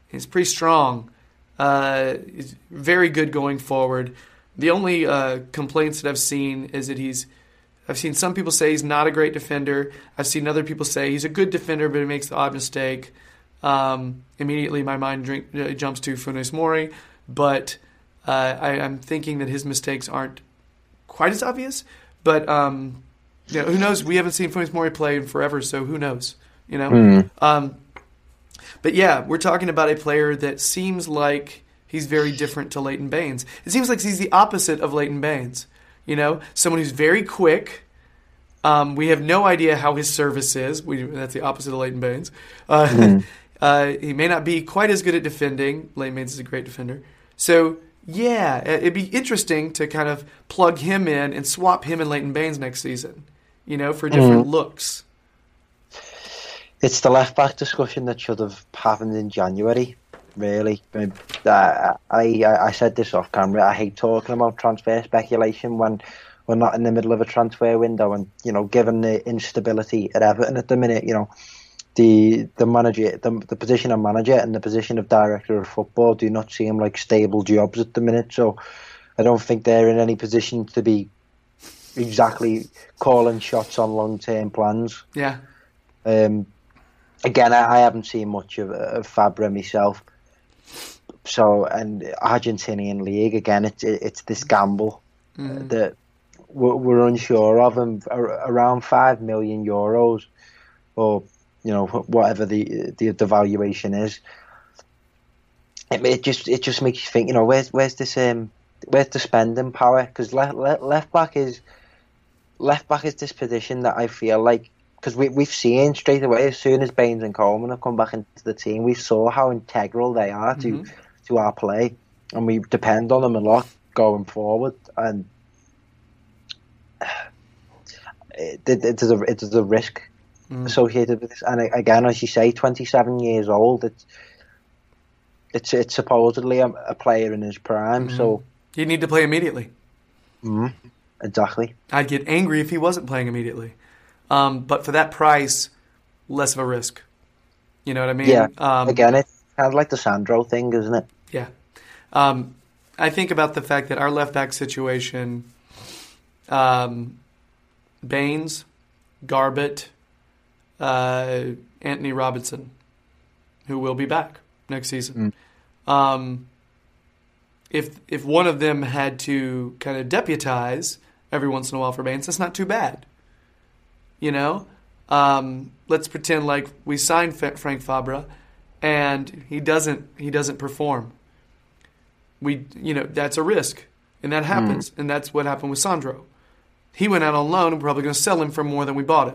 He's pretty strong. Uh, he's very good going forward. The only uh, complaints that I've seen is that he's. I've seen some people say he's not a great defender. I've seen other people say he's a good defender, but he makes the odd mistake. Um, immediately, my mind drink, uh, jumps to Funes Mori, but uh, I, I'm thinking that his mistakes aren't quite as obvious. But um, you know, who knows? We haven't seen Funes Mori play in forever, so who knows? You know. Um, But yeah, we're talking about a player that seems like he's very different to Leighton Baines. It seems like he's the opposite of Leighton Baines. You know, someone who's very quick. Um, we have no idea how his service is. We, that's the opposite of Leighton Baines. Uh, uh, he may not be quite as good at defending. Leighton Baines is a great defender. So yeah, it'd be interesting to kind of plug him in and swap him and Leighton Baines next season. You know, for different looks. It's the left back discussion that should have happened in January. Really, I, mean, uh, I I said this off camera. I hate talking about transfer speculation when we're not in the middle of a transfer window, and you know, given the instability at Everton at the minute, you know, the the manager, the, the position of manager and the position of director of football do not seem like stable jobs at the minute. So, I don't think they're in any position to be exactly calling shots on long term plans. Yeah. Um, again, I, I haven't seen much of, of Fabra myself. So, and Argentinian league again, it's it's this gamble uh, that we're, we're unsure of, and around five million euros, or you know whatever the the, the valuation is. It, it just it just makes you think, you know, where's where's this um where's the spending power? Because left, left left back is left back is this position that I feel like because we we've seen straight away as soon as Baines and Coleman have come back into the team, we saw how integral they are to to our play, and we depend on them a lot going forward. And it, it, it is a it is a risk associated with this. And again, as you say, twenty seven years old. It's it's it's supposedly a, a player in his prime. So He'd need to play immediately. exactly. I'd get angry if he wasn't playing immediately. Um, but for that price, less of a risk. You know what I mean? Yeah. Um, again, it's kind of like the Sandro thing, isn't it? Yeah. Um, I think about the fact that our left back situation, um, Baines, Garbutt, uh, Anthony Robinson, who will be back next season. Um, if if one of them had to kind of deputize every once in a while for Baines, that's not too bad. You know, um, let's pretend like we signed Fa- Frank Fabra, and he doesn't he doesn't perform. We you know that's a risk, and that happens, and that's what happened with Sandro. He went out on loan, and we're probably going to sell him for more than we bought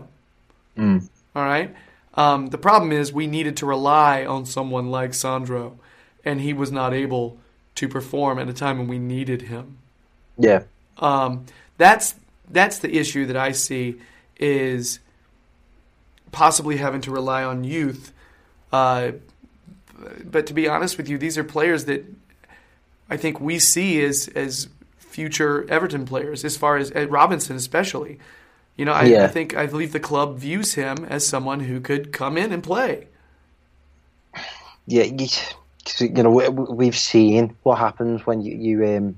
him. All right. Um, the problem is we needed to rely on someone like Sandro, and he was not able to perform at a time when we needed him. Yeah. Um, that's that's the issue that I see is possibly having to rely on youth. Uh, but to be honest with you, these are players that I think we see as as future Everton players, as far as Robinson especially. You know, I, I think I believe the club views him as someone who could come in and play. yeah, you, know, we, we've seen what happens when you you um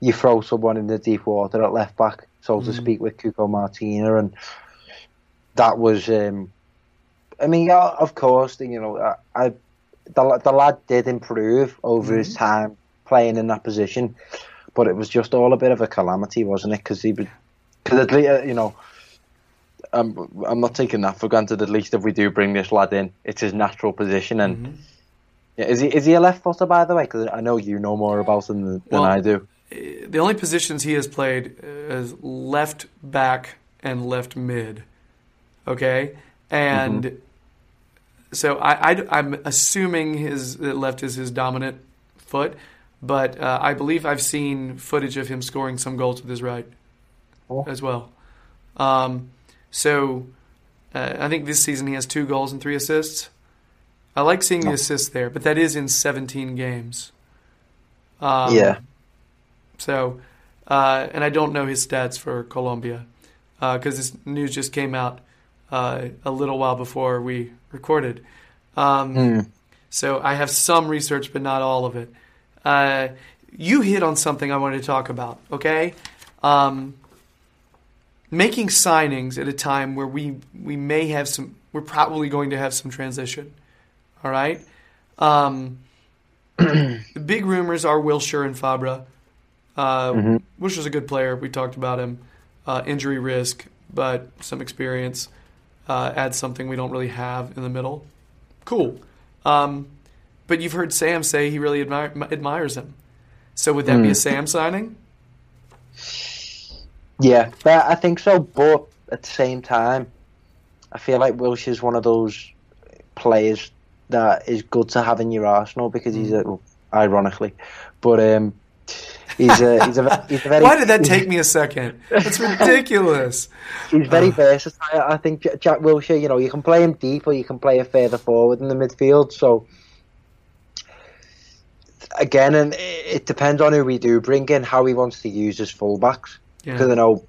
you throw someone in the deep water at left back, so to speak, with Cuco Martina, and that was, um I mean, yeah, of course, you know, I, I the the lad did improve over his time playing in that position, but it was just all a bit of a calamity, wasn't it? Because he, because at least, uh, you know. I'm, I'm not taking that for granted. At least if we do bring this lad in, it's his natural position, and yeah, is he is he a left footer by the way? Because I know you know more about him than, than Well, I do. the only positions he has played is left back and left mid. Okay, and so I, I am assuming his left is his dominant foot, but uh, I believe I've seen footage of him scoring some goals with his right Oh. as well. Um, so uh, I think this season he has two goals and three assists. I like seeing the assists there, but that is in 17 games. Um, yeah, so, uh, and I don't know his stats for Colombia because this news just came out uh, a little while before we recorded. Um, So I have some research, but not all of it. Uh, you hit on something I wanted to talk about. Okay, um, making signings at a time where we we may have some, we're probably going to have some transition. All right. Um, the big rumors are Wilshere and Fabra. Uh, Wilshere's a good player. We talked about him. Uh, injury risk, but some experience uh, adds something we don't really have in the middle. Cool. Um, but you've heard Sam say he really admire, admires him. So would that be a Sam signing? Yeah, but I think so. But at the same time, I feel like Wilshere's one of those players that is good to have in your arsenal because he's a, well, ironically, but um, he's a he's a, he's a very Why did that take me a second? That's ridiculous. He's very versatile. I think Jack Wilshere, you know, you can play him deep or you can play him further forward in the midfield. So again, and it it depends on who we do bring in, how he wants to use his fullbacks. Yeah. Because I know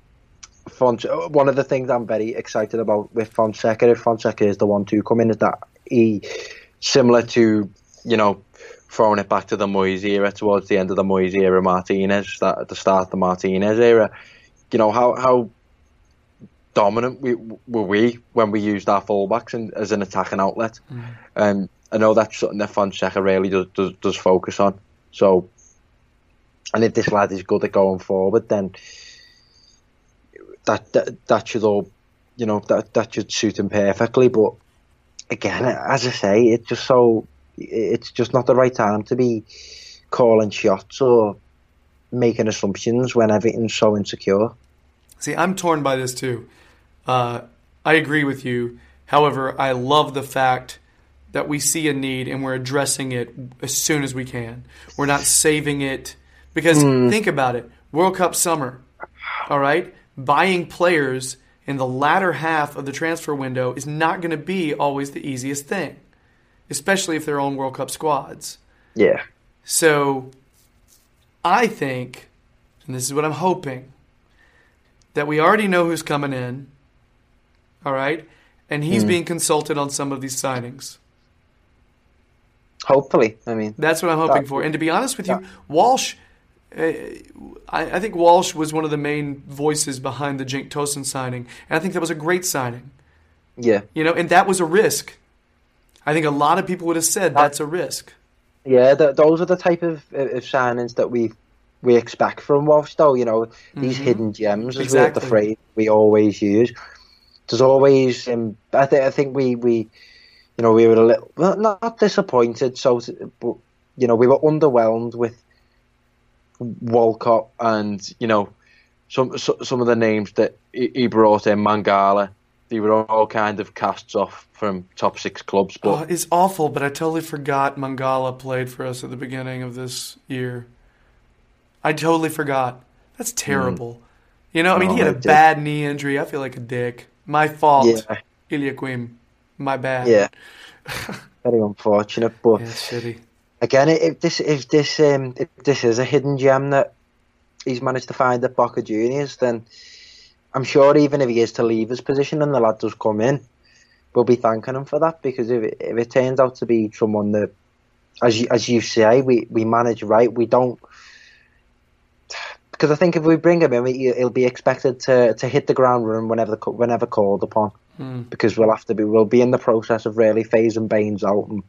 Fonse- one of the things I'm very excited about with Fonseca, if Fonseca is the one to come in, is that he, similar to, you know, throwing it back to the Moyes era, towards the end of the Moyes era, Martinez, that at the start of the Martinez era, you know, how, how dominant we, were we when we used our fullbacks in, as an attacking outlet. Um, I know that's something that Fonseca really does, does, does focus on. So, and if this lad is good at going forward, then that that, that should all, you know, that that should suit him perfectly. But again, as I say, it's just so it's just not the right time to be calling shots or making assumptions when everything's so insecure. See, I'm torn by this too. Uh, I agree with you. However, I love the fact that we see a need and we're addressing it as soon as we can. We're not saving it because think about it. World Cup summer. All right? Buying players in the latter half of the transfer window is not going to be always the easiest thing, especially if they're on World Cup squads. Yeah. So I think, and this is what I'm hoping, that we already know who's coming in. All right? And he's hmm. being consulted on some of these signings. Hopefully, I mean, That's what I'm hoping That- for. And to be honest with you, Walsh, I, I think Walsh was one of the main voices behind the Cenk Tosun signing. And I think that was a great signing. yeah, You know, and that was a risk. I think a lot of people would have said that's a risk. yeah. Th- those are the type of, of signings that we we expect from Walsh, though. You know, these hidden gems, as we the phrase we always use. There's always, um, I think, I think we we, you know, we were a little well, not disappointed, so, but you know, we were underwhelmed with Walcott and you know some so, some of the names that he he brought in, Mangala. They were all kind of casts off from top six clubs, but Oh, it's awful, but I totally forgot Mangala played for us at the beginning of this year. I totally forgot. That's hmm. terrible. You know, I mean, he Oh, had a bad knee injury. I feel like a dick. My fault. Yeah. Eliaquim. My bad. yeah, very unfortunate. But Yeah, shitty. Again, if this if this um if this is a hidden gem that he's managed to find at Boca Juniors, then I'm sure even if he is to leave his position and the lad does come in, we'll be thanking him for that because if it, if it turns out to be someone that, as you, as you say, we, we manage right, we don't. Because I think if we bring him in, he'll be expected to, to hit the ground running whenever the, whenever called upon. Because we'll have to be we'll be in the process of really phasing Baines out, and,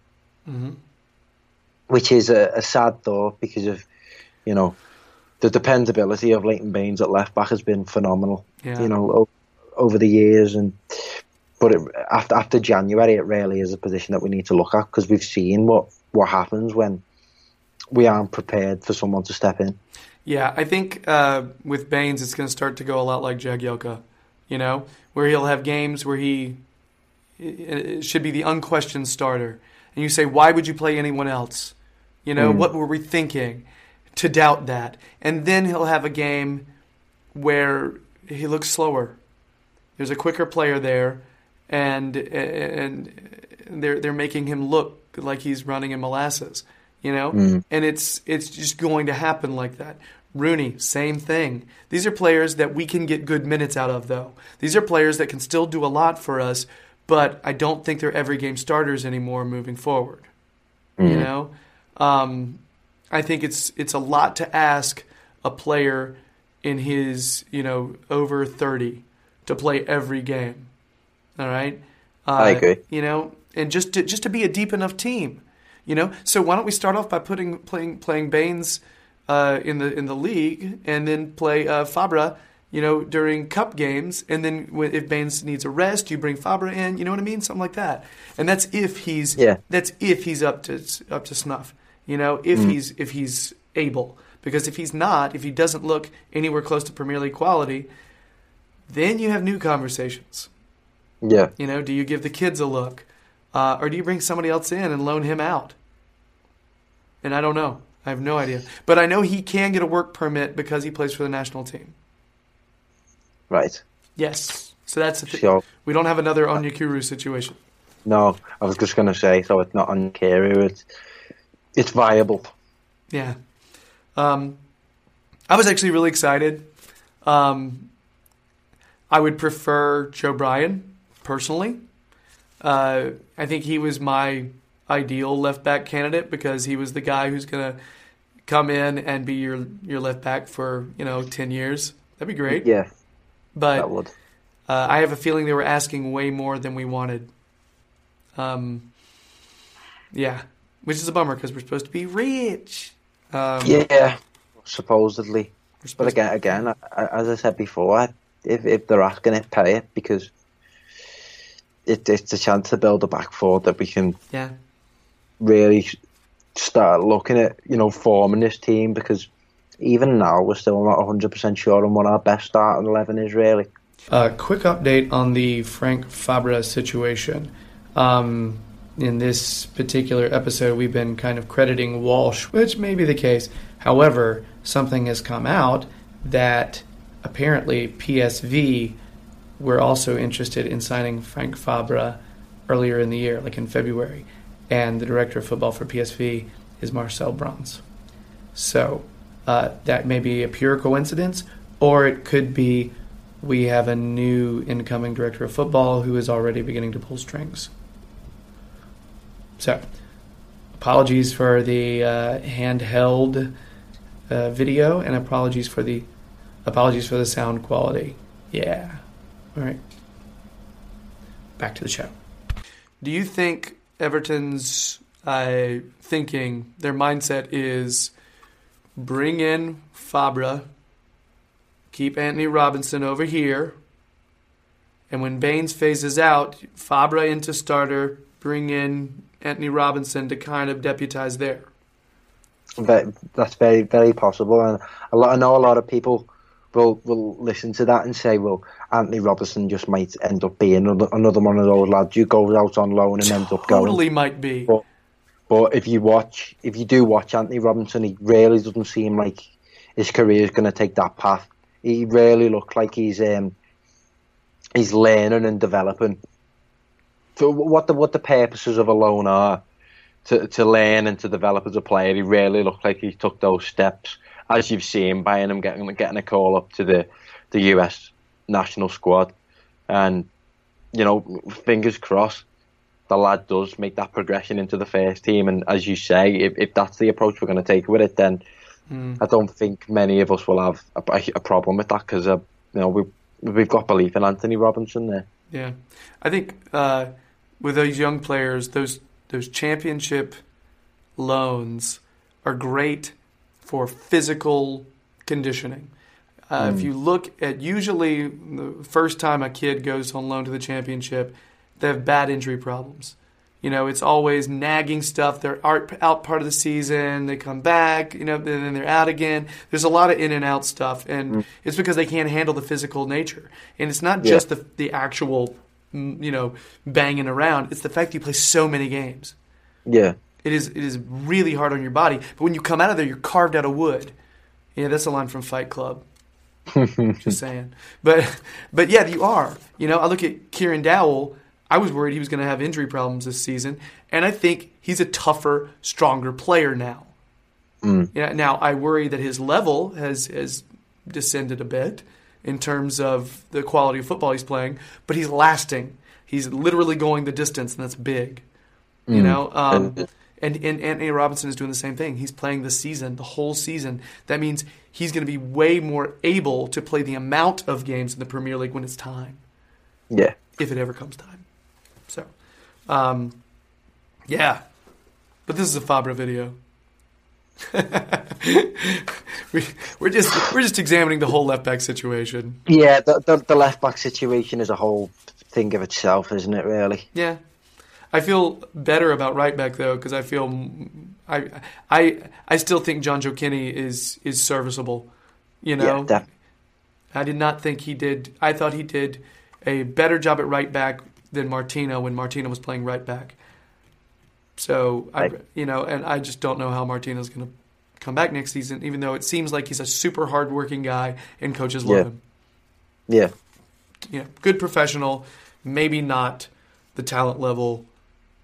which is a, a sad thought because of you know the dependability of Leighton Baines at left back has been phenomenal. Yeah. You know o- over the years, and but it, after after January, it really is a position that we need to look at because we've seen what what happens when we aren't prepared for someone to step in. Yeah, I think uh, with Baines, it's going to start to go a lot like Jagielka, you know, where he'll have games where he should be the unquestioned starter. And you say, why would you play anyone else? You know, mm. what were we thinking to doubt that? And then he'll have a game where he looks slower. There's a quicker player there, and and they're they're making him look like he's running in molasses, you know. Mm. And it's it's just going to happen like that. Rooney, same thing. These are players that we can get good minutes out of, though. These are players that can still do a lot for us, but I don't think they're every game starters anymore moving forward. Mm. You know, um, I think it's it's a lot to ask a player in his you know over thirty to play every game. All right, uh, I agree. You know, and just to, just to be a deep enough team. You know, so why don't we start off by putting playing playing Baines uh, in the in the league, and then play uh, Fabra you know, during cup games, and then if Baines needs a rest, you bring Fabra in. You know what I mean? Something like that. And that's if he's Yeah. that's if he's up to up to snuff. You know, if he's if he's able. Because if he's not, if he doesn't look anywhere close to Premier League quality, then you have new conversations. Yeah. You know, do you give the kids a look, uh, or do you bring somebody else in and loan him out? And I don't know. I have no idea. But I know he can get a work permit because he plays for the national team. Right. Yes. So that's the thing. So We don't have another Onyekuru situation. no, I was just gonna say. So it's not on Kuru. It's it's viable. Yeah. Um, I was actually really excited. Um, I would prefer Joe Bryan personally. Uh, I think he was my ideal left back candidate because he was the guy who's going to come in and be your your left back for you know ten years. That'd be great. Yeah, but uh, I have a feeling they were asking way more than we wanted. Um, yeah, which is a bummer because we're supposed to be rich. Um, Yeah, supposedly. But again, again, I- I- as I said before, if if they're asking it, pay it because it, it's a chance to build a back four that we can yeah, really start looking at, you know, forming this team because even now we're still not 100% sure on what our best starting 11 is really. A quick update on the Frank Fabra situation. Um, in this particular episode, we've been kind of crediting Walsh, which may be the case. However, something has come out that apparently PSV were also interested in signing Frank Fabra earlier in the year, like in February. And the director of football for PSV is Marcel Brands. So uh, that may be a pure coincidence, or it could be we have a new incoming director of football who is already beginning to pull strings. So, apologies for the uh, handheld uh, video, and apologies for the apologies for the sound quality. Yeah. All right. Back to the show. Do you think Everton's uh, thinking, their mindset is bring in Fabra, keep Anthony Robinson over here, and when Baines phases out, Fabra into starter, bring in Anthony Robinson to kind of deputize there? Ve- That's very, very possible. And a lot, I know a lot of people will will listen to that and say, well, Anthony Robinson just might end up being another, another one of those lads who goes out on loan and ends up going. Totally might be. But, but if you watch, if you do watch Anthony Robinson, he really doesn't seem like his career is going to take that path. He really looks like he's um, he's learning and developing. So what the what the purposes of a loan are to to learn and to develop as a player, he really looked like he took those steps, as you've seen by him getting getting a call up to the the US national squad, and you know, fingers crossed the lad does make that progression into the first team. And as you say, if, if that's the approach we're going to take with it, then I don't think many of us will have a, a problem with that because uh, you know we we've got belief in Anthony Robinson there. Yeah, I think uh, with those young players, those those championship loans are great for physical conditioning. Uh, If you look at usually the first time a kid goes on loan to the championship, they have bad injury problems. You know, it's always nagging stuff. They're out out part of the season. They come back, you know, and then they're out again. There's a lot of in and out stuff, and it's because they can't handle the physical nature. And it's not Yeah. just the the actual, mm, you know, banging around. It's the fact that you play so many games. Yeah, It is it is really hard on your body. But when you come out of there, you're carved out of wood. Yeah, that's a line from Fight Club. Just saying. But but yeah, you are. You know, I look at Kieran Dowell. I was worried he was going to have injury problems this season, and I think he's a tougher, stronger player now. Mm. Yeah. Now I worry that his level has has descended a bit in terms of the quality of football he's playing, but he's lasting. He's literally going the distance, and that's big. You know, um, And- and, and Anthony Robinson is doing the same thing. He's playing the season, the whole season. That means he's going to be way more able to play the amount of games in the Premier League when it's time, yeah. if it ever comes time. So, um, yeah. But this is a Fabra video. We, we're just we're just examining the whole left back situation. Yeah, the, the, the left back situation is a whole thing of itself, isn't it? Really. Yeah, I feel better about right back though because I feel I I I still think Jonjoe Kenny is is serviceable. You know, Yeah, I did not think he did. I thought he did a better job at right back than Martino when Martino was playing right back. So I, you know, and I just don't know how Martina's going to come back next season. Even though it seems like he's a super hardworking guy and coaches love Yeah. him. yeah. You know, good professional, maybe not the talent level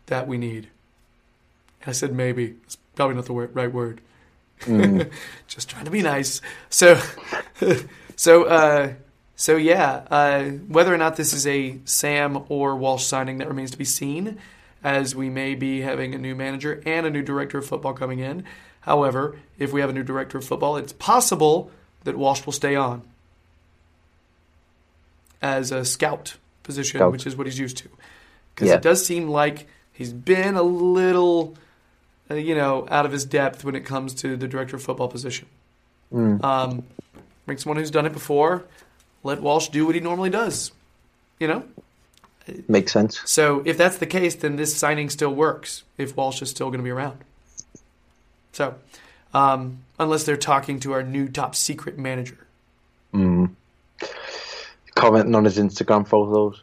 that we need. I said maybe. It's probably not the wor- right word. Just trying to be nice. So, so, uh, so yeah. Uh, whether or not this is a Sam or Walsh signing that remains to be seen, as we may be having a new manager and a new director of football coming in. However, if we have a new director of football, it's possible that Walsh will stay on as a scout position, Scout. which is what he's used to. Because Yeah. it does seem like he's been a little, uh, you know, out of his depth when it comes to the director of football position. Um, bring someone who's done it before. Let Walsh do what he normally does. You know. Makes sense. So if that's the case, then this signing still works. If Walsh is still going to be around. So, um, unless they're talking to our new top secret manager. Mm. Commenting on his Instagram photos.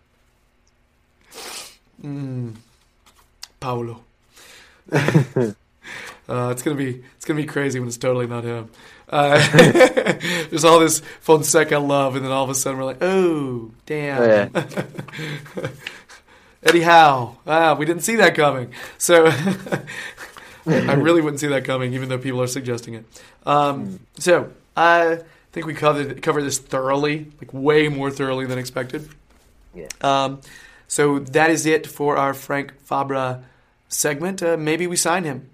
Paulo. uh, it's gonna be it's gonna be crazy when it's totally not him. Uh, there's all this Fonseca love, and then all of a sudden we're like, oh damn, Oh, yeah. Eddie Howe. Ah, we didn't see that coming. So I really wouldn't see that coming, even though people are suggesting it. Um, so I think we covered covered this thoroughly, like way more thoroughly than expected. Yeah. Um, so that is it for our Frank Fabra segment. Uh, maybe we sign him.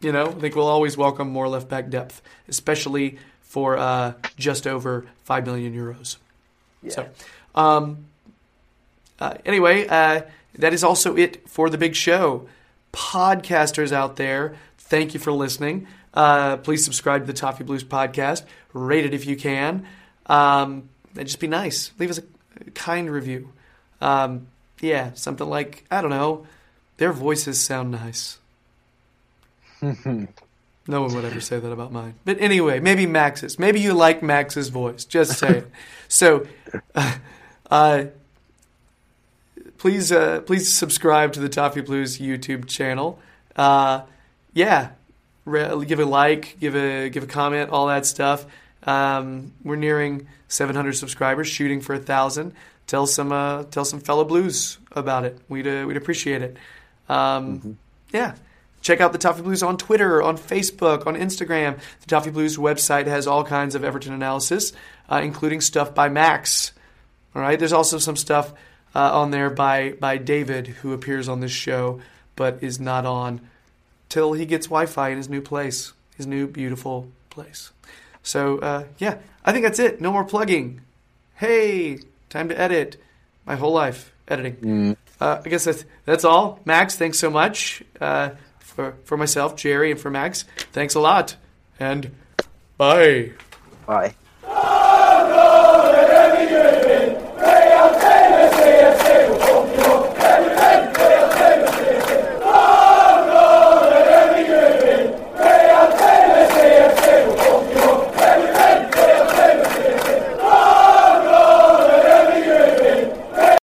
You know, I think we'll always welcome more left back depth, especially for uh, just over five million euros. So, um, uh, anyway, uh, that is also it for the big show. Podcasters out there, thank you for listening. Uh, please subscribe to the Toffee Blues podcast. Rate it if you can. Um, and just be nice. Leave us a, a kind review. Um, yeah, something like I don't know. Their voices sound nice. no one would ever say that about mine. But anyway, maybe Max's. Maybe you like Max's voice. Just say it. So, uh, uh, please, uh, please subscribe to the Toffee Blues YouTube channel. Uh, yeah, Re- give a like, give a give a comment, all that stuff. Um, we're nearing 700 subscribers, shooting for a thousand. Tell some uh, tell some fellow blues about it. We'd uh, we'd appreciate it. Um, Yeah. Check out the Toffee Blues on Twitter, on Facebook, on Instagram. The Toffee Blues website has all kinds of Everton analysis, uh, including stuff by Max. All right. There's also some stuff uh, on there by by David, who appears on this show, but is not on till he gets Wi-Fi in his new place, his new beautiful place. So uh, yeah, I think that's it. No more plugging. Hey, time to edit. My whole life editing. Uh, I guess that's that's all. Max, thanks so much uh, for, for myself, Jerry, and for Max, thanks a lot. And bye. Bye.